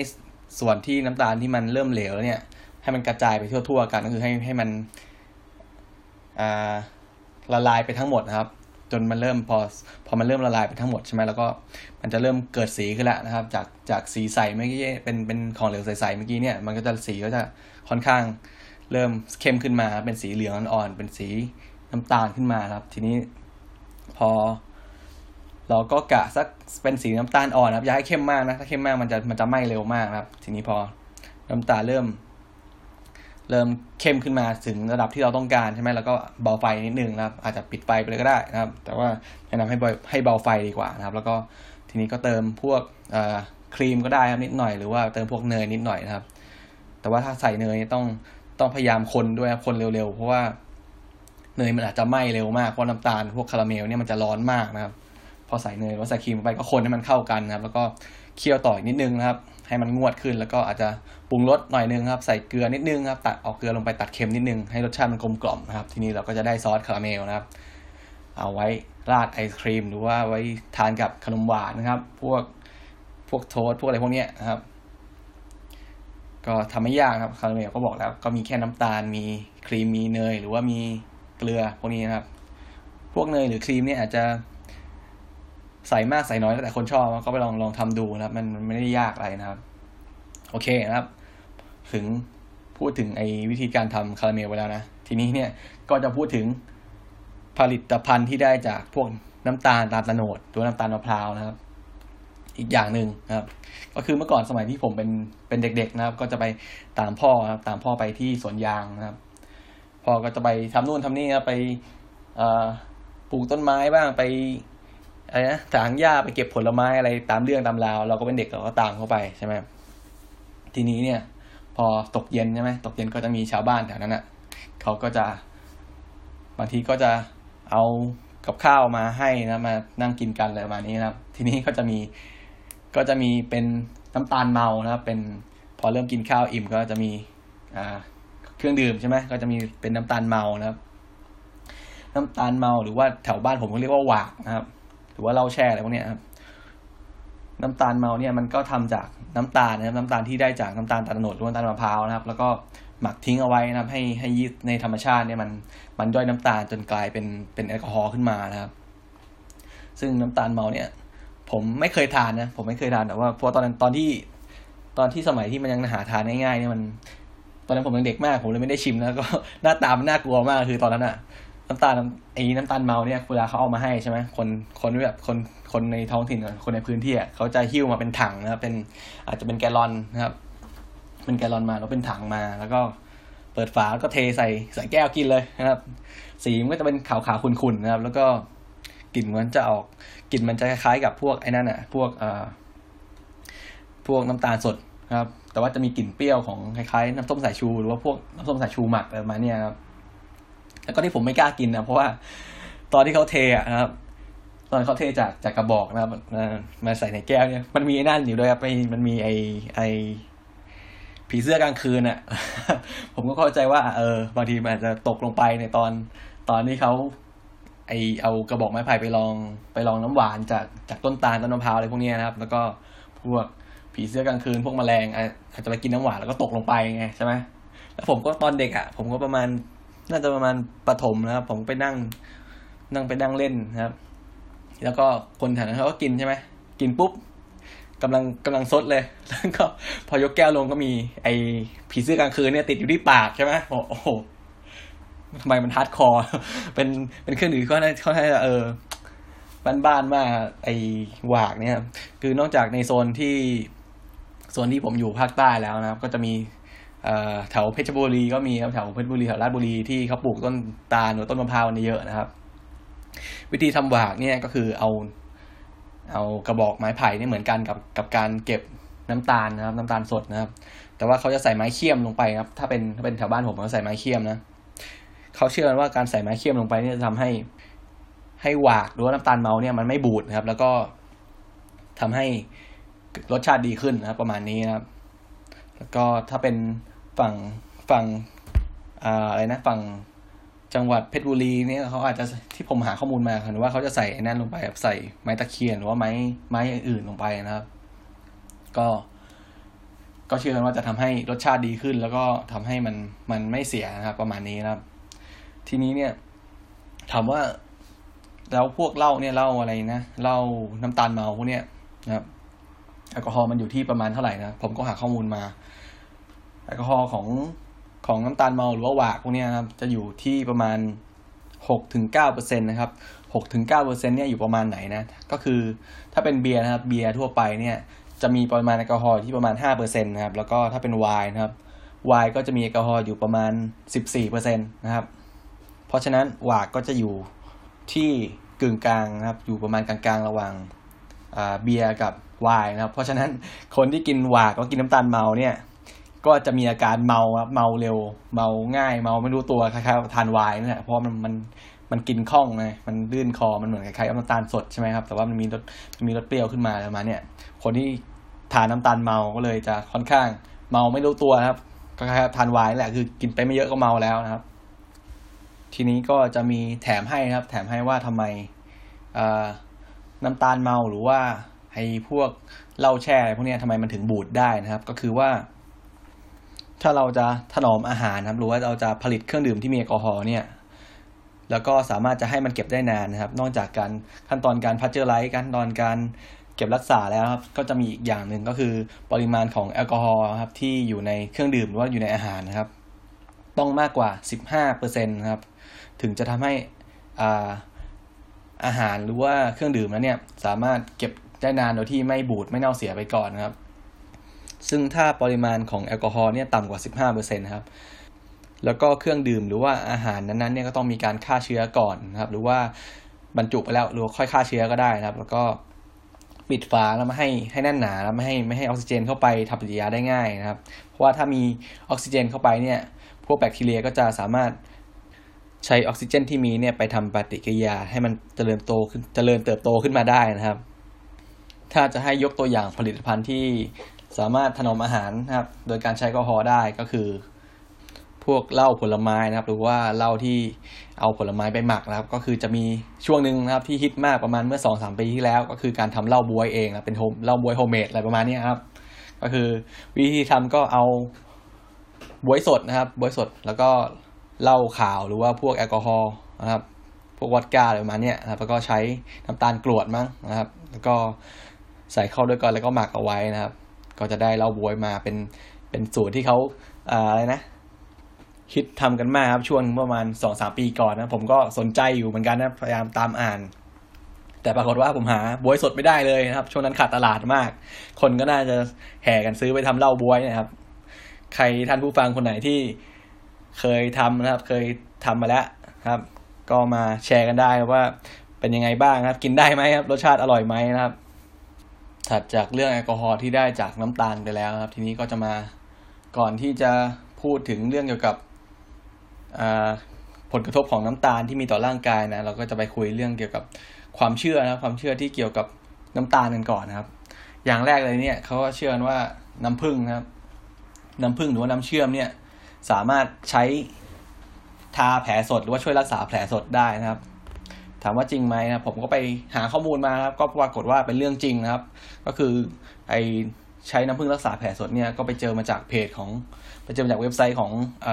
Speaker 1: ส่วนที่น้ำตาลที่มันเริ่มเหลวเนี่ย ให้มันกระจายไปทั่วๆกันก็คือให้ให้มันละลายไปทั้งหมดนะครับ จนมันเริ่มพอพอมันเริ่มละลายไปทั้งหมดใช่ไหมแล้วก็มันจะเริ่มเกิดสีขึ้นแล้วนะครับ จากจากสีใสเมื่อกี้เป็นเป็นของเหลวใสๆเมื่อกี้เนี่ยมันก็จะสีก็จะค่อนข้าง เริ่มเข้มขึ้นมาเป็นสีเหลืองอ่อนเป็นสีน้ำตาลขึ้นมาครับ ทีนี้พอ เราก็กะสักเป็นสีน้ำตาลอ่อนครับอย่าให้เข้มมากนะถ้าเข้มมากมันจะมันจะไหม้เร็วมากครับ ทีนี้พอน้ำตาลเริ่ม เริ่มเข้มขึ้นมาถึงระดับที่เราต้องการใช่ไหมแล้วก็เบาไฟนิดนึงนะครับ อาจจะปิดไฟไปเลยก็ได้นะครับ แต่ว่าแนะนำให้ให้เบาไฟดีกว่านะครับ แล้วก็ทีนี้ก็เติมพวกครีมก็ได้ครับนิดหน่อยหรือว่าเติมพวกเนยนิดหน่อยนะครับ แต่ว่าถ้าใส่เนยต้อง ต้องพยายามคนด้วยครับคนเร็วๆ เพราะว่าเนยมันอาจจะไหม้เร็วมากเพราะน้ำตาลพวกคาราเมลเนี่ยมันจะร้อนมากนะครับ พอใส่เนยหรือใส่ครีมไปก็คนให้มันเข้ากันนะครับ แล้วก็เคี่ยวต่ออีกนิดนึงนะครับ ให้มันงวดขึ้นแล้วก็อาจจะปรุงรสหน่อยนึงครับ ใส่เกลือนิดนึงครับตัดออกเกลือลงไปตัดเค็มนิดนึงให้รสชาติมันกลมกล่อมนะครับ ทีนี้เราก็จะได้ซอสคาราเมลนะครับ เอาไว้ราดไอศครีมหรือว่าไว้ทานกับขนมหวานนะครับ พวกพวกโทสพวกอะไรพวกนี้นะครับ ก็ทำไม่ยากครับคาราเมลก็บอกแล้ว ก็มีแค่น้ำตาลมีครีมมีเนย หรือว่ามีเกลือพวกนี้นะครับ พวกเนยหรือครีมเนี่ยอาจจะใส่มากใส่น้อยแต่คนชอบก็ไปลองลองทำดูนะครับ มันมันไม่ได้ยากอะไรนะครับ โอเคนะครับ ถึงพูดถึงไอ้วิธีการทำคาราเมลไปแล้วนะ ทีนี้เนี่ยก็จะพูดถึงผลิตภัณฑ์ที่ได้จากพวกน้ำตาลตาลตะโนดตัวน้ำตาลมะพร้าวนะครับ อีกอย่างหนึ่งนะครับ ก็คือเมื่อก่อนสมัยที่ผมเป็นเป็นเด็ก ๆ นะครับ ก็จะไปตามพ่อครับตามพ่อไปที่สวนยางนะครับพ่อก็จะไปทำนู่นทำนี่ครับไปปลูกต้นไม้บ้างไปอะไรนะถางหญ้าไปเก็บผลไม้อะไรตามเรื่องตามราว เราก็เป็นเด็กเราก็ตามเข้าไปใช่ไหมทีนี้เนี่ย พอตกเย็นใช่ไหมตกเย็นก็จะมีชาวบ้านแถวนั้นอะเขาก็จะบางทีก็จะเอากับข้าวมาให้นะมานั่งกินกันอะไรประมาณนี้นะครับ ทีนี้ก็จะมี ก็จะมีเป็นน้ำตาลเมานะครับเป็นพอเริ่มกินข้าวอิ่มก็จะมีอ่าเครื่องดื่มใช่ไหมก็จะมีเป็นน้ำตาลเมานะครับ น้ำตาลเมาหรือว่าแถวบ้านผมเขาเรียกว่าหวากนะครับ หรือว่าเหล้าแช่อะไรพวกนี้ครับ น้ำตาลเมาเนี่ยมันก็ทำจากน้ำตาลนะครับ น้ำตาลที่ได้จากน้ำตาลตาลโนดหรือน้ำตาลมะพร้าวนะครับ แล้วก็หมักทิ้งเอาไว้นะครับ ให้ให้ยีสต์ในธรรมชาติเนี่ยมันมันย่อยน้ำตาลจนกลายเป็นเป็นแอลกอฮอล์ขึ้นมานะครับ ซึ่งน้ำตาลเมาเนี่ย ผมไม่เคยทานนะ ผมไม่เคยทานแต่ว่าเพราะตอนนั้นตอนที่ตอนที่สมัยที่มันยังหาทานง่ายๆเนี่ยมัน ตอนนั้นผมยังเด็กมาก ผมเลยไม่ได้ชิมแล้วก็หน้าตามันน่ากลัวมากคือตอนนั้นอะน้ำตาลไอ้น้ำตาลเมาเนี่ยเวลาเขาเอามาให้ใช่ไหมคนคนแบบคนคนในท้องถิ่นคนในพื้นที่อะเขาจะหิ้วมาเป็นถังนะครับเป็นอาจจะเป็นแกลลอนนะครับเป็นแกลลอนมาแล้วเป็นถังมา แล้วก็เปิดฝาแล้วก็เทใส่ใส่แก้วกินเลยนะครับ สีมันก็จะเป็นขาวๆขุ่นๆนะครับ แล้วก็ กลิ่นมันจะออกกลิ่นมันจะคล้ายๆกับพวกไอ้นั่นอะ พวกเอ่าพวกน้ำตาลสดนะครับ แต่ว่าจะมีกลิ่นเปรี้ยวของคล้ายๆน้ำส้มสายชู หรือว่าพวกน้ำส้มสายชูหมักอะไรมาเนี่ยครับ แล้วก็ที่ผมไม่กล้ากินนะเพราะว่าตอนที่เขาเทอะนะครับ ตอนเขาเทจากจากกระบอกนะครับมาใส่ในแก้วเนี่ย มันมีไอ้นั่นอยู่ด้วยครับมันมีไอไอผีเสื้อกลางคืนอะ่ะ ผมก็เข้าใจว่า เออบางทีมันอาจจะตกลงไปในตอนตอนที่เขา ไอเอากระบอกไม้ไผ่ไปลองไปลองน้ำหวานจากจากต้นตาลต้นมะพร้าวอะไรพวกนี้นะครับ แล้วก็พวกผีเสื้อกลางคืนพวกแมลงอาจจะไปกินน้ำหวานแล้วก็ตกลงไปไงใช่ไหมแล้วผมก็ตอนเด็กอะ่ะ ผมก็ประมาณน่าจะประมาณปฐมนะครับ ผมไปนั่ง นั่งไปนั่งเล่นนะครับ แล้วก็คนแถวนั้นเขาก็กินใช่ไหมกินปุ๊บกำลังกำลังซดเลย แล้วก็พอยกแก้วลงก็มีไอ้ผีเสื้อกลางคืนเนี่ยติดอยู่ที่ปากใช่ไหมโอ้โห ทำไมมัน hardcore เป็น เป็นเครื่องดื่มก็น่าเขาให้เออ บ้านๆมากไอ้หวากเนี่ย คือนอกจากในโซนที่ โซนที่ผมอยู่ภาคใต้แล้วนะครับ ก็จะมีแถวเพชรบุรีก็มีครับแถวเพชรบุรีแถวราชบุรีที่เขาปลูกต้นตาลหรือต้นมะพร้าวนี่เยอะนะครับ วิธีทำหวากเนี่ยก็คือเอา เอากระบอกไม้ไผ่นี่เหมือนกันกับกับการเก็บน้ำตาลนะครับ น้ำตาลสดนะครับ แต่ว่าเขาจะใส่ไม้เคี่ยมลงไปครับ ถ้าเป็นถ้าเป็นแถวบ้านผมเขาใส่ไม้เคี่ยมนะ เขาเชื่อกันว่าการใส่ไม้เคียมลงไปเนี่ยจะทำให้ให้หวากหรือว่าน้ำตาลเมาเนี่ยมันไม่บูดนะครับ แล้วก็ทำให้รสชาติดีขึ้นนะครับ ประมาณนี้นะครับ แล้วก็ถ้าเป็นฝั่งฝั่งอะไรนะฝั่งจังหวัดเพชรบุรีเนี่ยเขาอาจจะที่ผมหาข้อมูลมาคือว่าเขาจะใส่นั่นลงไปแบบใส่ไม้ตะเคียนหรือว่าไม้ไม้อื่นลงไปนะครับ ก็ ก็เชื่อกันว่าจะทำให้รสชาติดีขึ้น แล้วก็ทำให้มันมันไม่เสียนะครับ ประมาณนี้นะครับ ทีนี้เนี่ย ถามว่าแล้วพวกเหล้าเนี่ยเหล้าอะไรนะเหล้าน้ำตาลเมาพวกเนี้ยนะครับแอลกอฮอล์มันอยู่ที่ประมาณเท่าไหร่นะผมก็หาข้อมูลมาแอลกอฮอล์ของของน้ำตาลเมาหรือว่าหวากพวกนี้นะครับจะอยู่ที่ประมาณหกถึงเก้าเปอร์เซ็นต์นะครับหกถึงเก้าเปอร์เซ็นต์เนี่ยอยู่ประมาณไหนนะก็คือถ้าเป็นเบียร์นะครับเบียร์ทั่วไปเนี่ยจะมีปริมาณแอลกอฮอล์ที่ประมาณห้าเปอร์เซ็นต์นะครับแล้วก็ถ้าเป็นไวน์นะครับไวน์ก็จะมีแอลกอฮอล์อยู่ประมาณสิบสี่เปอร์เซ็นต์นะครับ เพราะฉะนั้นหวากก็จะอยู่ที่กึ่งกลางนะครับ อยู่ประมาณกลางๆระหว่างเบียร์กับไวน์นะครับ เพราะฉะนั้นคนที่กินหวากก็กินน้ำตาลเมาเนี่ยก็จะมีอาการเมาครับเมาเร็ว เมาง่าย เมาไม่รู้ตัวคล้ายๆทานไวน์นี่แหละเพราะมันมันมันกินคล่องไงมันลื่นคอมันเหมือนคล้ายๆน้ำตาลสดใช่ไหมครับแต่ว่ามันมีรสมันมีรสเปรี้ยวขึ้นมาประมาณเนี่ยคนที่ทานน้าตาลเมาก็เลยจะค่อนข้าง เมาไม่รู้ตัวครับคล้ายๆทานไวน์แหละคือกินไปไม่เยอะก็เมาแล้วนะครับ ทีนี้ก็จะมีแถมให้ครับ แถมให้ว่าทำไมน้ำตาลเมาหรือว่าไอ้พวกเหล้าแช่อะไรพวกนี้ทำไมมันถึงบูดได้นะครับ ก็คือว่า ถ้าเราจะถนอมอาหารครับ หรือว่าเราจะผลิตเครื่องดื่มที่มีแอลกอฮอล์เนี่ยแล้วก็สามารถจะให้มันเก็บได้นานนะครับ นอกจากการขั้นตอนการพัชเจอร์ไลท์ขั้นตอนการเก็บรักษาแล้วครับ ก็จะมีอีกอย่างหนึ่งก็คือปริมาณของแอลกอฮอล์ครับที่อยู่ในเครื่องดื่มหรือว่าอยู่ในอาหารนะครับ ต้องมากกว่า 15%นะครับ ถึงจะทำให้อาอาหารหรือว่าเครื่องดื่มนั้นเนี่ยสามารถเก็บได้นานโดยที่ไม่บูดไม่เน่าเสียไปก่อนนะครับ ซึ่งถ้าปริมาณของแอลกอฮอล์เนี่ยต่ำกว่า 15%ครับแล้วก็เครื่องดื่มหรือว่าอาหารนั้นๆเนี่ยก็ต้องมีการฆ่าเชื้อก่อนนะครับ หรือว่าบรรจุไปแล้วหรือค่อยฆ่าเชื้อก็ได้นะครับ แล้วก็ปิดฝาแล้วไม่ให้ให้แน่นหนาแล้วไม่ให้ไม่ให้ออกซิเจนเข้าไปทำปฏิกิริยาได้ง่ายนะครับ เพราะว่าถ้ามีออกซิเจนเข้าไปเนี่ย พวกแบคทีเรียก็จะสามารถ ใช้ออกซิเจนที่มีเนี่ยไปทำปฏิกิริยาให้มันเจริญโตขึ้นเจริญเติบโตขึ้นมาได้นะครับ ถ้าจะให้ยกตัวอย่างผลิตภัณฑ์ที่สามารถถนอมอาหารนะครับ โดยการใช้แอลกอฮอล์ได้ก็คือ พวกเหล้าผลไม้นะครับ หรือว่าเหล้าที่เอาผลไม้ไปหมักนะครับ ก็คือจะมีช่วงหนึ่งนะครับที่ฮิตมากประมาณเมื่อสองสามปีที่แล้ว ก็คือการทำเหล้าบ๊วยเองนะเป็น home เหล้าบ๊วย homemade อะไรประมาณนี้ครับ ก็คือวิธีทำก็เอาบวยสดนะครับบวยสดแล้วก็ เหล้าขาวหรือว่าพวกแอลกอฮอล์นะครับ พวกวอดก้าอะไรประมาณนี้นะครับแล้วก็ใช้น้ำตาลกรวดมั้งนะครับ แล้วก็ใส่เข้าด้วยกันแล้วก็หมักเอาไว้นะครับ ก็จะได้เหล่าบวยมาเป็นเป็นสูตรที่เขาอะไรนะคิดทำกันมากครับช่วงประมาณสองสามปีก่อนนะ ผมก็สนใจอยู่เหมือนกันนะพยายามตามอ่าน แต่ปรากฏว่าผมหาบวยสดไม่ได้เลยนะครับ ช่วงนั้นขาดตลาดมาก คนก็น่าจะแห่กันซื้อไปทำเหล้าบวยนะครับ ใครท่านผู้ฟังคนไหนที่ เคยทำนะครับ เคยทำมาแล้วครับ ก็มาแชร์กันได้ว่าเป็นยังไงบ้างครับ กินได้ไหมครับ รสชาติอร่อยไหมนะครับ ถัดจากเรื่องแอลกอฮอล์ที่ได้จากน้ำตาลไปแล้วครับ ทีนี้ก็จะมาก่อนที่จะพูดถึงเรื่องเกี่ยวกับผลกระทบของน้ำตาลที่มีต่อร่างกายนะเราก็จะไปคุยเรื่องเกี่ยวกับความเชื่อนะความเชื่อที่เกี่ยวกับน้ำตาลกันก่อนนะครับ อย่างแรกเลยเนี่ยเขาก็เชื่อว่าน้ำผึ้งนะครับ น้ำผึ้งหรือว่าน้ำเชื่อมเนี่ย สามารถใช้ทาแผลสดหรือว่าช่วยรักษาแผลสดได้นะครับ ถามว่าจริงไหมนะผมก็ไปหาข้อมูลมาครับ ก็ปรากฏว่าเป็นเรื่องจริงนะครับ ก็คือไอใช้น้ำผึ้งรักษาแผลสดเนี่ยก็ไปเจอมาจากเพจของไปเจอมาจากเว็บไซต์ของอ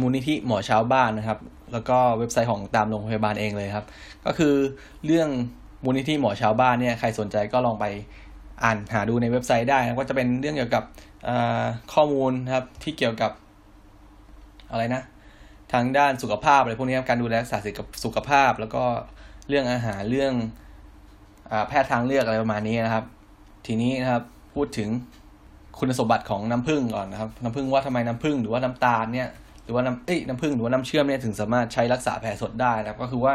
Speaker 1: มูลนิธิหมอชาวบ้านนะครับ แล้วก็เว็บไซต์ของตามโรงพยาบาลเองเลยครับ ก็คือเรื่องมูลนิธิหมอชาวบ้านเนี่ยใครสนใจก็ลองไปอ่านหาดูในเว็บไซต์ได้นะก็จะเป็นเรื่องเกี่ยวกับ ข้อมูลครับที่เกี่ยวกับอะไรนะ ทางด้านสุขภาพอะไรพวกนี้ครับการดูแลรักษาสุขภาพ แล้วก็เรื่องอาหารเรื่องอแพทย์ทางเลือกอะไรประมาณนี้นะครับ ทีนี้นะครับพูดถึงคุณสมบัติของน้ำผึ้งก่อนนะครับ น้ำผึ้งว่าทำไมน้ำผึ้งหรือว่าน้ำตาลเนี่ยหรือว่าน้ำเอ้ยน้ำผึ้งหรือว่าน้ำเชื่อมเนี่ยถึงสามารถใช้รักษาแผลสดได้นะครับ ก็คือว่า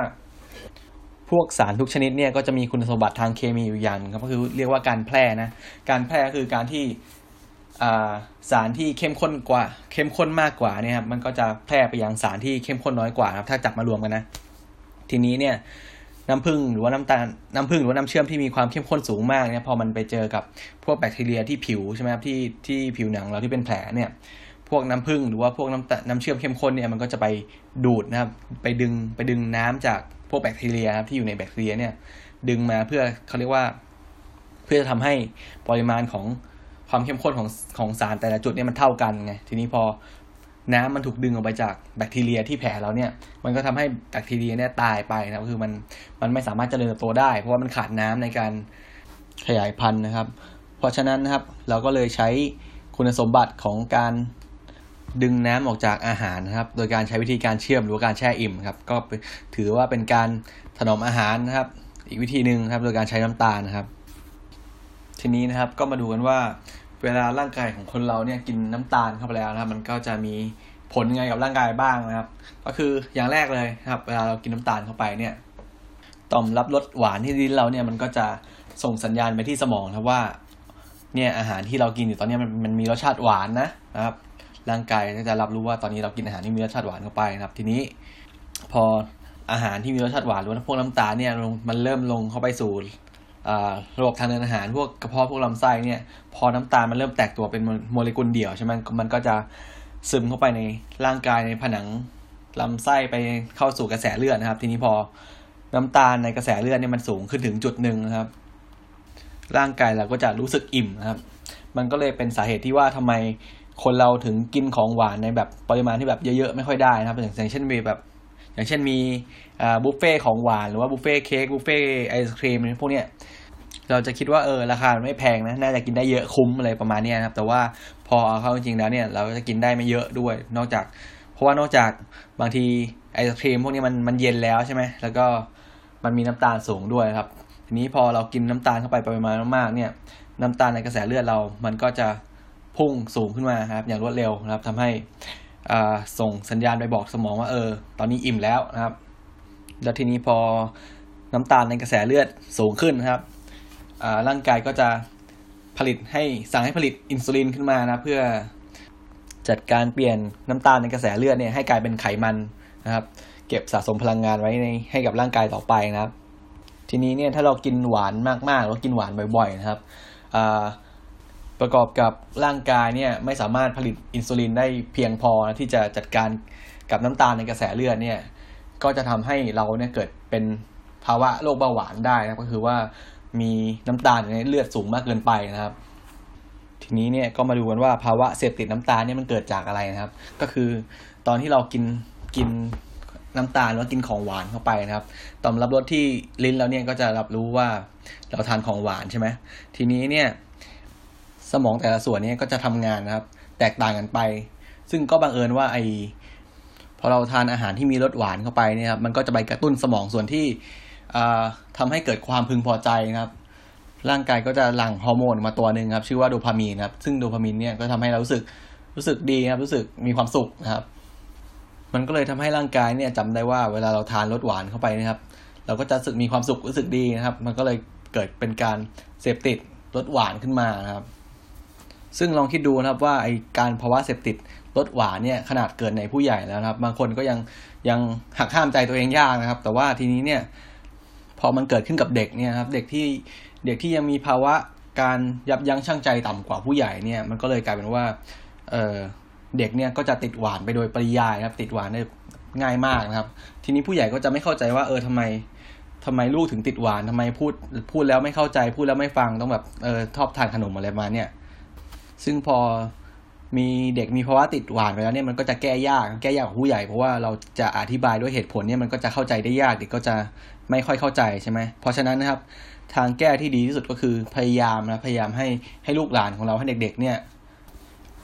Speaker 1: พวกสารทุกชนิดเนี่ยก็จะมีคุณสมบัติทางเคมีอยู่อย่างครับก็คือเรียกว่าการแพร่นะการแพร่คือการที่ สารที่เข้มข้นกว่า เข้มข้นมากกว่าเนี่ยครับมันก็จะแพร่ไปยังสารที่เข้มข้นน้อยกว่าครับ ถ้าจับมารวมกันนะ ทีนี้เนี่ยน้ำผึ้งหรือว่าน้ำตาลน้ำผึ้งหรือว่าน้ำเชื่อมที่มีความเข้มข้นสูงมากเนี่ยพอมันไปเจอกับพวกแบคทีเรียที่ผิวใช่ไหมครับที่ที่ผิวหนังเราที่เป็นแผลเนี่ยพวกน้ำผึ้งหรือว่าพวกน้ำน้ำเชื่อมเข้มข้นเนี่ยมันก็จะไปดูดนะครับไปดึงไปดึงน้ำจากพวกแบคทีเรียครับที่อยู่ในแบคทีเรียเนี่ยดึงมาเพื่อเขาเรียกว่า เพื่อจะทำให้ปริมาณของ ความเข้มข้นของของสารแต่ละจุดเนี่ยมันเท่ากันไงทีนี้พอน้ำมันถูกดึงออกไปจากแบคทีเรียที่แผลเราเนี่ยมันก็ทำให้แบคทีเรียเนี่ยตายไปนะคือมันมันไม่สามารถเจริญเติบโตได้ เพราะว่ามันขาดน้ำในการขยายพันธุ์นะครับ เพราะฉะนั้นนะครับเราก็เลยใช้คุณสมบัติของการดึงน้ำออกจากอาหารนะครับ โดยการใช้วิธีการเชื่อมหรือการแช่อิ่มครับ ก็ถือว่าเป็นการถนอมอาหารนะครับ อีกวิธีหนึ่งครับ โดยการใช้น้ำตาลนะครับ ทีนี้นะครับก็มาดูกันว่าเวลาร่างกายของคนเราเนี่ยกินน้ำตาลเข้าไปแล้วนะครับ มันก็จะมีผลไงกับร่างกายบ้างนะครับ ก็คืออย่างแรกเลยครับ เวลาเรากินน้ำตาลเข้าไปเนี่ย ต่อมรับรสหวานที่ลิ้นเราเนี่ยมันก็จะส่งสัญญาณไปที่สมองครับว่า เนี่ยอาหารที่เรากินอยู่ตอนนี้มันมันมีรสชาติหวานนะนะครับ ร่างกายก็จะรับรู้ว่าตอนนี้เรากินอาหารที่มีรสชาติหวานเข้าไปนะครับ ทีนี้ พออาหารที่มีรสชาติหวานหรือว่าพวกน้ำตาลเนี่ยมันเริ่มลงเข้าไปสู่ ระบบทางเดินอาหารพวกกระเพาะพวกลำไส้เนี่ย พอน้ำตาลมันเริ่มแตกตัวเป็นโมเลกุลเดี่ยวใช่ไหมมันก็จะซึมเข้าไปในร่างกายในผนังลำไส้ไปเข้าสู่กระแสเลือดนะครับ ทีนี้พอน้ำตาลในกระแสเลือดเนี่ยมันสูงขึ้นถึงจุดหนึ่งนะครับ ร่างกายเราก็จะรู้สึกอิ่มนะครับ มันก็เลยเป็นสาเหตุที่ว่าทำไมคนเราถึงกินของหวานในแบบปริมาณที่แบบเยอะๆไม่ค่อยได้นะครับอย่างเช่นมีแบบอย่างเช่นมีบุฟเฟ่ของหวานหรือว่าบุฟเฟ่เค้กบุฟเฟ่ไอศครีมพวกเนี้ย เราจะคิดว่าเออราคาไม่แพงนะ น่าจะกินได้เยอะคุ้มอะไรประมาณนี้นะครับ แต่ว่าพอเอาเข้าจริงแล้วเนี่ย เราจะกินได้ไม่เยอะด้วย นอกจาก เพราะว่านอกจากบางทีไอศครีมพวกนี้มันมันเย็นแล้วใช่ไหม แล้วก็มันมีน้ำตาลสูงด้วยครับ ทีนี้พอเรากินน้ำตาลเข้าไปปริมาณมากๆเนี่ย น้ำตาลในกระแสเลือดเรา มันก็จะพุ่งสูงขึ้นมาครับ อย่างรวดเร็วนะครับทำให้ส่งสัญญาณไปบอกสมองว่าเออ ตอนนี้อิ่มแล้วนะครับ แล้วทีนี้พอน้ำตาลในกระแสเลือดสูงขึ้นนะครับ ร่างกายก็จะผลิตให้สั่งให้ผลิตอินซูลินขึ้นมานะ เพื่อจัดการเปลี่ยนน้ำตาลในกระแสเลือดเนี่ยให้กลายเป็นไขมันนะครับ เก็บสะสมพลังงานไว้ในให้กับร่างกายต่อไปนะครับ ทีนี้เนี่ยถ้าเรากินหวานมากๆหรือกินหวานบ่อย ๆ นะครับประกอบกับร่างกายเนี่ยไม่สามารถผลิตอินซูลินได้เพียงพอนะที่จะจัดการกับน้ำตาลในกระแสเลือดเนี่ยก็จะทำให้เราเนี่ยเกิดเป็นภาวะโรคเบาหวานได้นะก็คือว่า มีน้ำตาลในเลือดสูงมากเกินไปนะครับ ทีนี้เนี่ยก็มาดูกันว่าภาวะเสพติดน้ำตาลเนี่ยมันเกิดจากอะไรนะครับ ก็คือตอนที่เรากินกินน้ำตาลหรือว่ากินของหวานเข้าไปนะครับต่อมรับรสที่ลิ้นเราเนี่ยก็จะรับรู้ว่าเราทานของหวานใช่ไหมทีนี้เนี่ยสมองแต่ละส่วนเนี่ยก็จะทำงานนะครับ แตกต่างกันไป ซึ่งก็บังเอิญว่าไอพอเราทานอาหารที่มีรสหวานเข้าไปเนี่ยครับมันก็จะไปกระตุ้นสมองส่วนที่ ทำให้เกิดความพึงพอใจนะครับ ร่างกายก็จะหลั่งฮอร์โมนมาตัวหนึ่งครับ ชื่อว่าโดพามีนครับ ซึ่งโดพามีนเนี่ยก็ทำให้เรารู้สึกรู้สึกดีครับ รู้สึกมีความสุขนะครับ มันก็เลยทำให้ร่างกายเนี่ยจำได้ว่าเวลาเราทานรสหวานเข้าไปนะครับ เราก็จะรู้สึกมีความสุขรู้สึกดีนะครับ มันก็เลยเกิดเป็นการเสพติดรสหวานขึ้นมานะครับ ซึ่งลองคิดดูนะครับว่าไอการภาวะเสพติดรสหวานเนี่ยขนาดเกิดในผู้ใหญ่แล้วนะครับ บางคนก็ยังยังหักห้ามใจตัวเองยากนะครับ แต่ว่าทีนี้เนี่ย พอมันเกิดขึ้นกับเด็กเนี่ยครับเด็กที่เด็กที่ยังมีภาวะการยับยั้งชั่งใจต่ำกว่าผู้ใหญ่เนี่ยมันก็เลยกลายเป็นว่าเออเด็กเนี่ยก็จะติดหวานไปโดยปริยายครับ ติดหวานได้ง่ายมากนะครับ ทีนี้ผู้ใหญ่ก็จะไม่เข้าใจว่าเออทำไมทำไมลูกถึงติดหวานทำไมพูดพูดแล้วไม่เข้าใจพูดแล้วไม่ฟังต้องแบบเออชอบทานขนมอะไรมาเนี่ยซึ่งพอมีเด็กมีภาวะติดหวานไปแล้วเนี่ยมันก็จะแก้ยากแก้ยากกว่าผู้ใหญ่เพราะว่าเราจะอธิบายด้วยเหตุผลเนี่ยมันก็จะเข้าใจได้ยากเด็กก็จะ ไม่ค่อยเข้าใจใช่ไหมเพราะฉะนั้นนะครับ ทางแก้ที่ดีที่สุดก็คือพยายามนะพยายามให้ให้ลูกหลานของเราให้เด็ก ๆ เนี่ย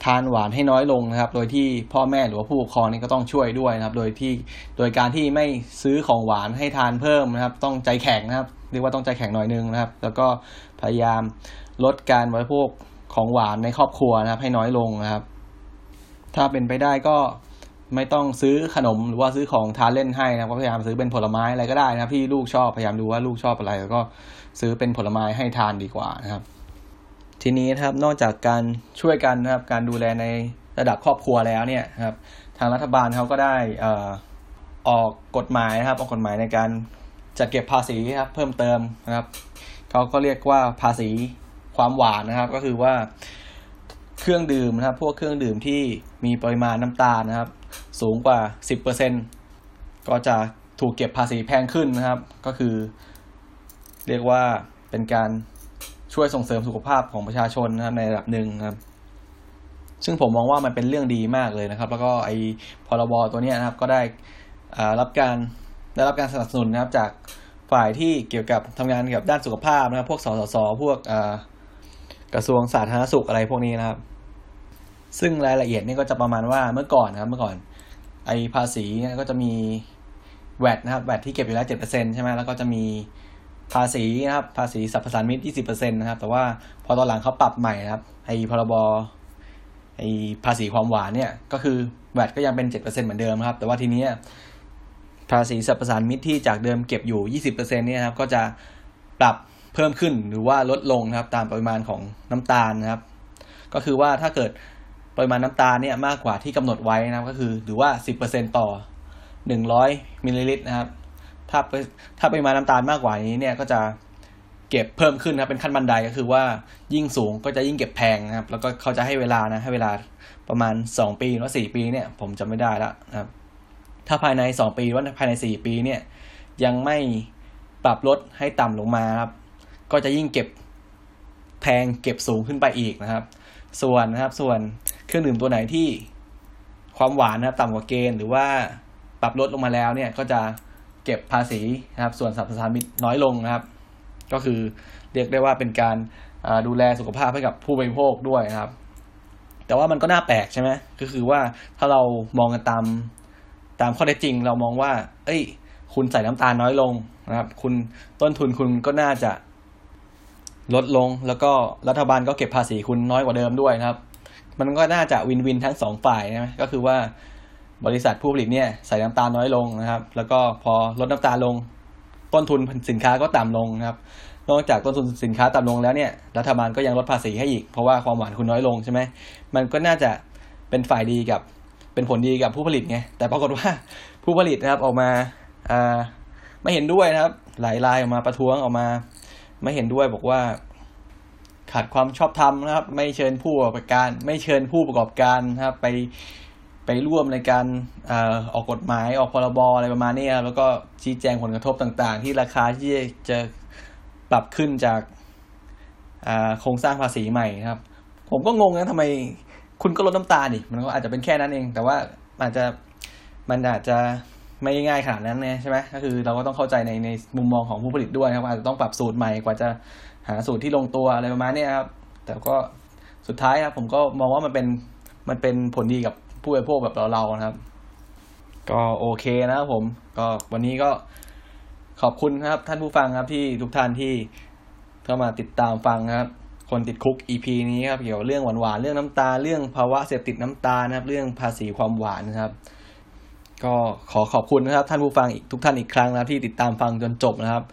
Speaker 1: ทานหวานให้น้อยลงนะครับ โดยที่พ่อแม่หรือว่าผู้ปกครองนี่ก็ต้องช่วยด้วยนะครับ โดยที่โดยการที่ไม่ซื้อของหวานให้ทานเพิ่มนะครับ ต้องใจแข็งนะครับ เรียกว่าต้องใจแข็งหน่อยนึงนะครับ แล้วก็พยายามลดการบริโภคของหวานในครอบครัวนะครับ ให้น้อยลงนะครับ ถ้าเป็นไปได้ก็ ไม่ต้องซื้อขนมหรือว่าซื้อของทานเล่นให้นะครับก็พยายามซื้อเป็นผลไม้อะไรก็ได้นะครับที่ลูกชอบพยายามดูว่าลูกชอบอะไรแล้วก็ซื้อเป็นผลไม้ให้ทานดีกว่านะครับ ทีนี้นะครับนอกจากการช่วยกันนะครับ การดูแลในระดับครอบครัวแล้วเนี่ยนะครับ ทางรัฐบาลเขาก็ได้อออกกฎหมายนะครับ ออกกฎหมายในการจัดเก็บภาษีครับ เพิ่มเติมนะครับเขาก็เรียกว่าภาษีความหวานนะครับ ก็คือว่าเครื่องดื่มนะครับ พวกเครื่องดื่มที่มีปริมาณน้ำตาลนะครับ สูงกว่า 10%ก็จะถูกเก็บภาษีแพงขึ้นนะครับ ก็คือ เรียกว่าเป็นการช่วยส่งเสริมสุขภาพของประชาชนนะครับในระดับหนึ่งครับ ซึ่งผมมองว่ามันเป็นเรื่องดีมากเลยนะครับ แล้วก็ไอ้พรบตัวนี้นะครับก็ได้รับการได้รับการสนับสนุนนะครับจากฝ่ายที่เกี่ยวกับทำงานเกี่ยวกับด้านสุขภาพนะครับ พวกสสส พวกกระทรวงสาธารณสุขอะไรพวกนี้นะครับ ซึ่งรายละเอียดนี่ก็จะประมาณว่าเมื่อก่อนนะครับ เมื่อก่อน ไอภาษีเนี่ยก็จะมีแวดนะครับแวดที่เก็บอยู่แล้วเจ็ดเปอร์เซ็นใช่ไหมแล้วก็จะมีภาษีนะครับ ภาษีสรรพสามิตยี่สิบเปอร์เซ็นต์นะครับ แต่ว่าพอตอนหลังเขาปรับใหม่นะครับไอพรบไอภาษีความหวานเนี่ย ก็คือแวดก็ยังเป็นเจ็ดเปอร์เซ็นเหมือนเดิมครับ แต่ว่าทีนี้ภาษีสรรพสามิตที่จากเดิมเก็บอยู่ยี่สิบเปอร์เซ็นเนี่ยนะครับก็จะปรับเพิ่มขึ้นหรือว่าลดลงนะครับ ตามปริมาณของน้ำตาลนะครับ ก็คือว่าถ้าเกิด ปริมาณน้ำตาลเนี่ยมากกว่าที่กำหนดไว้นะครับก็คือหรือว่าสิบเปอร์เซ็นต่อหนึ่งร้อยมิลลิลิตรนะครับ ถ้าถ้าปริมาณน้ำตาลมากกว่านี้เนี่ยก็จะเก็บเพิ่มขึ้นนะครับเป็นขั้นบันไดก็คือว่ายิ่งสูงก็จะยิ่งเก็บแพงนะครับ แล้วก็เขาจะให้เวลานะให้เวลาประมาณสองปีหรือสี่ปีเนี่ยผมจำไม่ได้แล้วนะครับ ถ้าภายในสองปีหรือว่าภายในสี่ปีเนี่ยยังไม่ปรับลดให้ต่ำลงมาครับ ก็จะยิ่งเก็บแพงเก็บสูงขึ้นไปอีกนะครับ ส่วนนะครับส่วน เครื่องดื่มตัวไหนที่ความหวานนะครับต่ำกว่าเกณฑ์หรือว่าปรับลดลงมาแล้วเนี่ยก็จะเก็บภาษีนะครับ ส่วนสรรพสามิตน้อยลงนะครับ ก็คือเรียกได้ว่าเป็นการดูแลสุขภาพให้กับผู้บริโภคด้วยนะครับ แต่ว่ามันก็น่าแปลกใช่ไหมก็คือว่าถ้าเรามองกันตามตามข้อเท็จจริง เรามองว่า เอ้ย คุณใส่น้ำตาลน้อยลงนะครับ คุณต้นทุนคุณก็น่าจะลดลง แล้วก็รัฐบาลก็เก็บภาษีคุณน้อยกว่าเดิมด้วยนะครับ มันก็น่าจะวินวินทั้งสองฝ่ายนะก็คือว่าบริษัทผู้ผลิตเนี่ยใส่น้ำตาลน้อยลงนะครับ แล้วก็พอลดน้ำตาลลง ต้นทุนสินค้าก็ต่ำลงนะครับ นอกจากต้นทุนสินค้าต่ำลงแล้วเนี่ยรัฐบาลก็ยังลดภาษีให้อีก เพราะว่าความหวานคุณน้อยลงใช่ไหมมันก็น่าจะเป็นฝ่ายดีกับเป็นผลดีกับผู้ผลิตไงแต่ปรากฏว่าผู้ผลิตนะครับออกมาอ่าไม่เห็นด้วยนะครับ หลายรายออกมาประท้วงออกมา ไม่เห็นด้วยบอกว่า ขาดความชอบธรรมนะครับ ไม่เชิญผู้ประกอบการ ไม่เชิญผู้ประกอบการนะครับไปไปร่วมในการออกกฎหมายออกพรบอะไรประมาณนี้แล้วก็ชี้แจงผลกระทบต่างๆ ที่ราคาที่จะปรับขึ้นจากโครงสร้างภาษีใหม่นะครับ ผมก็งงนะทำไมคุณก็ลดน้ำตาลนี่มันก็อาจจะเป็นแค่นั้นเอง แต่ว่าอาจจะมันอาจจะไม่ง่ายขนาดนั้นเนี่ยใช่ไหมก็คือเราก็ต้องเข้าใจในในมุมมองของผู้ผลิตด้วยนะครับอาจจะต้องปรับสูตรใหม่กว่าจะ หาสูตรที่ลงตัวอะไรประมาณนี้ครับ แต่ก็สุดท้ายครับผมก็มองว่ามันเป็นมันเป็นผลดีกับผู้บริโภคแบบเราๆนะครับ ก็โอเคนะครับผม ก็วันนี้ก็ขอบคุณครับ ท่านผู้ฟังครับที่ทุกท่านที่เข้ามาติดตามฟังครับ คนติด Cook EP นี้ครับเกี่ยวกับเรื่องหวานๆเรื่องน้ำตาลเรื่องภาวะเสพติดน้ำตาลนะครับ เรื่องภาษีความหวานนะครับ ก็ขอขอบคุณนะครับ ท่านผู้ฟังอีกทุกท่านอีกครั้งนะครับที่ติดตามฟังจนจบนะครับ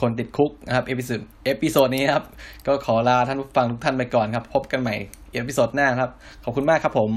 Speaker 1: คนติด Cook นะครับ episode episode นี้ครับ ก็ขอลาท่านผู้ฟังทุกท่านไปก่อนครับ พบกันใหม่ episode หน้าครับ ขอบคุณมากครับผม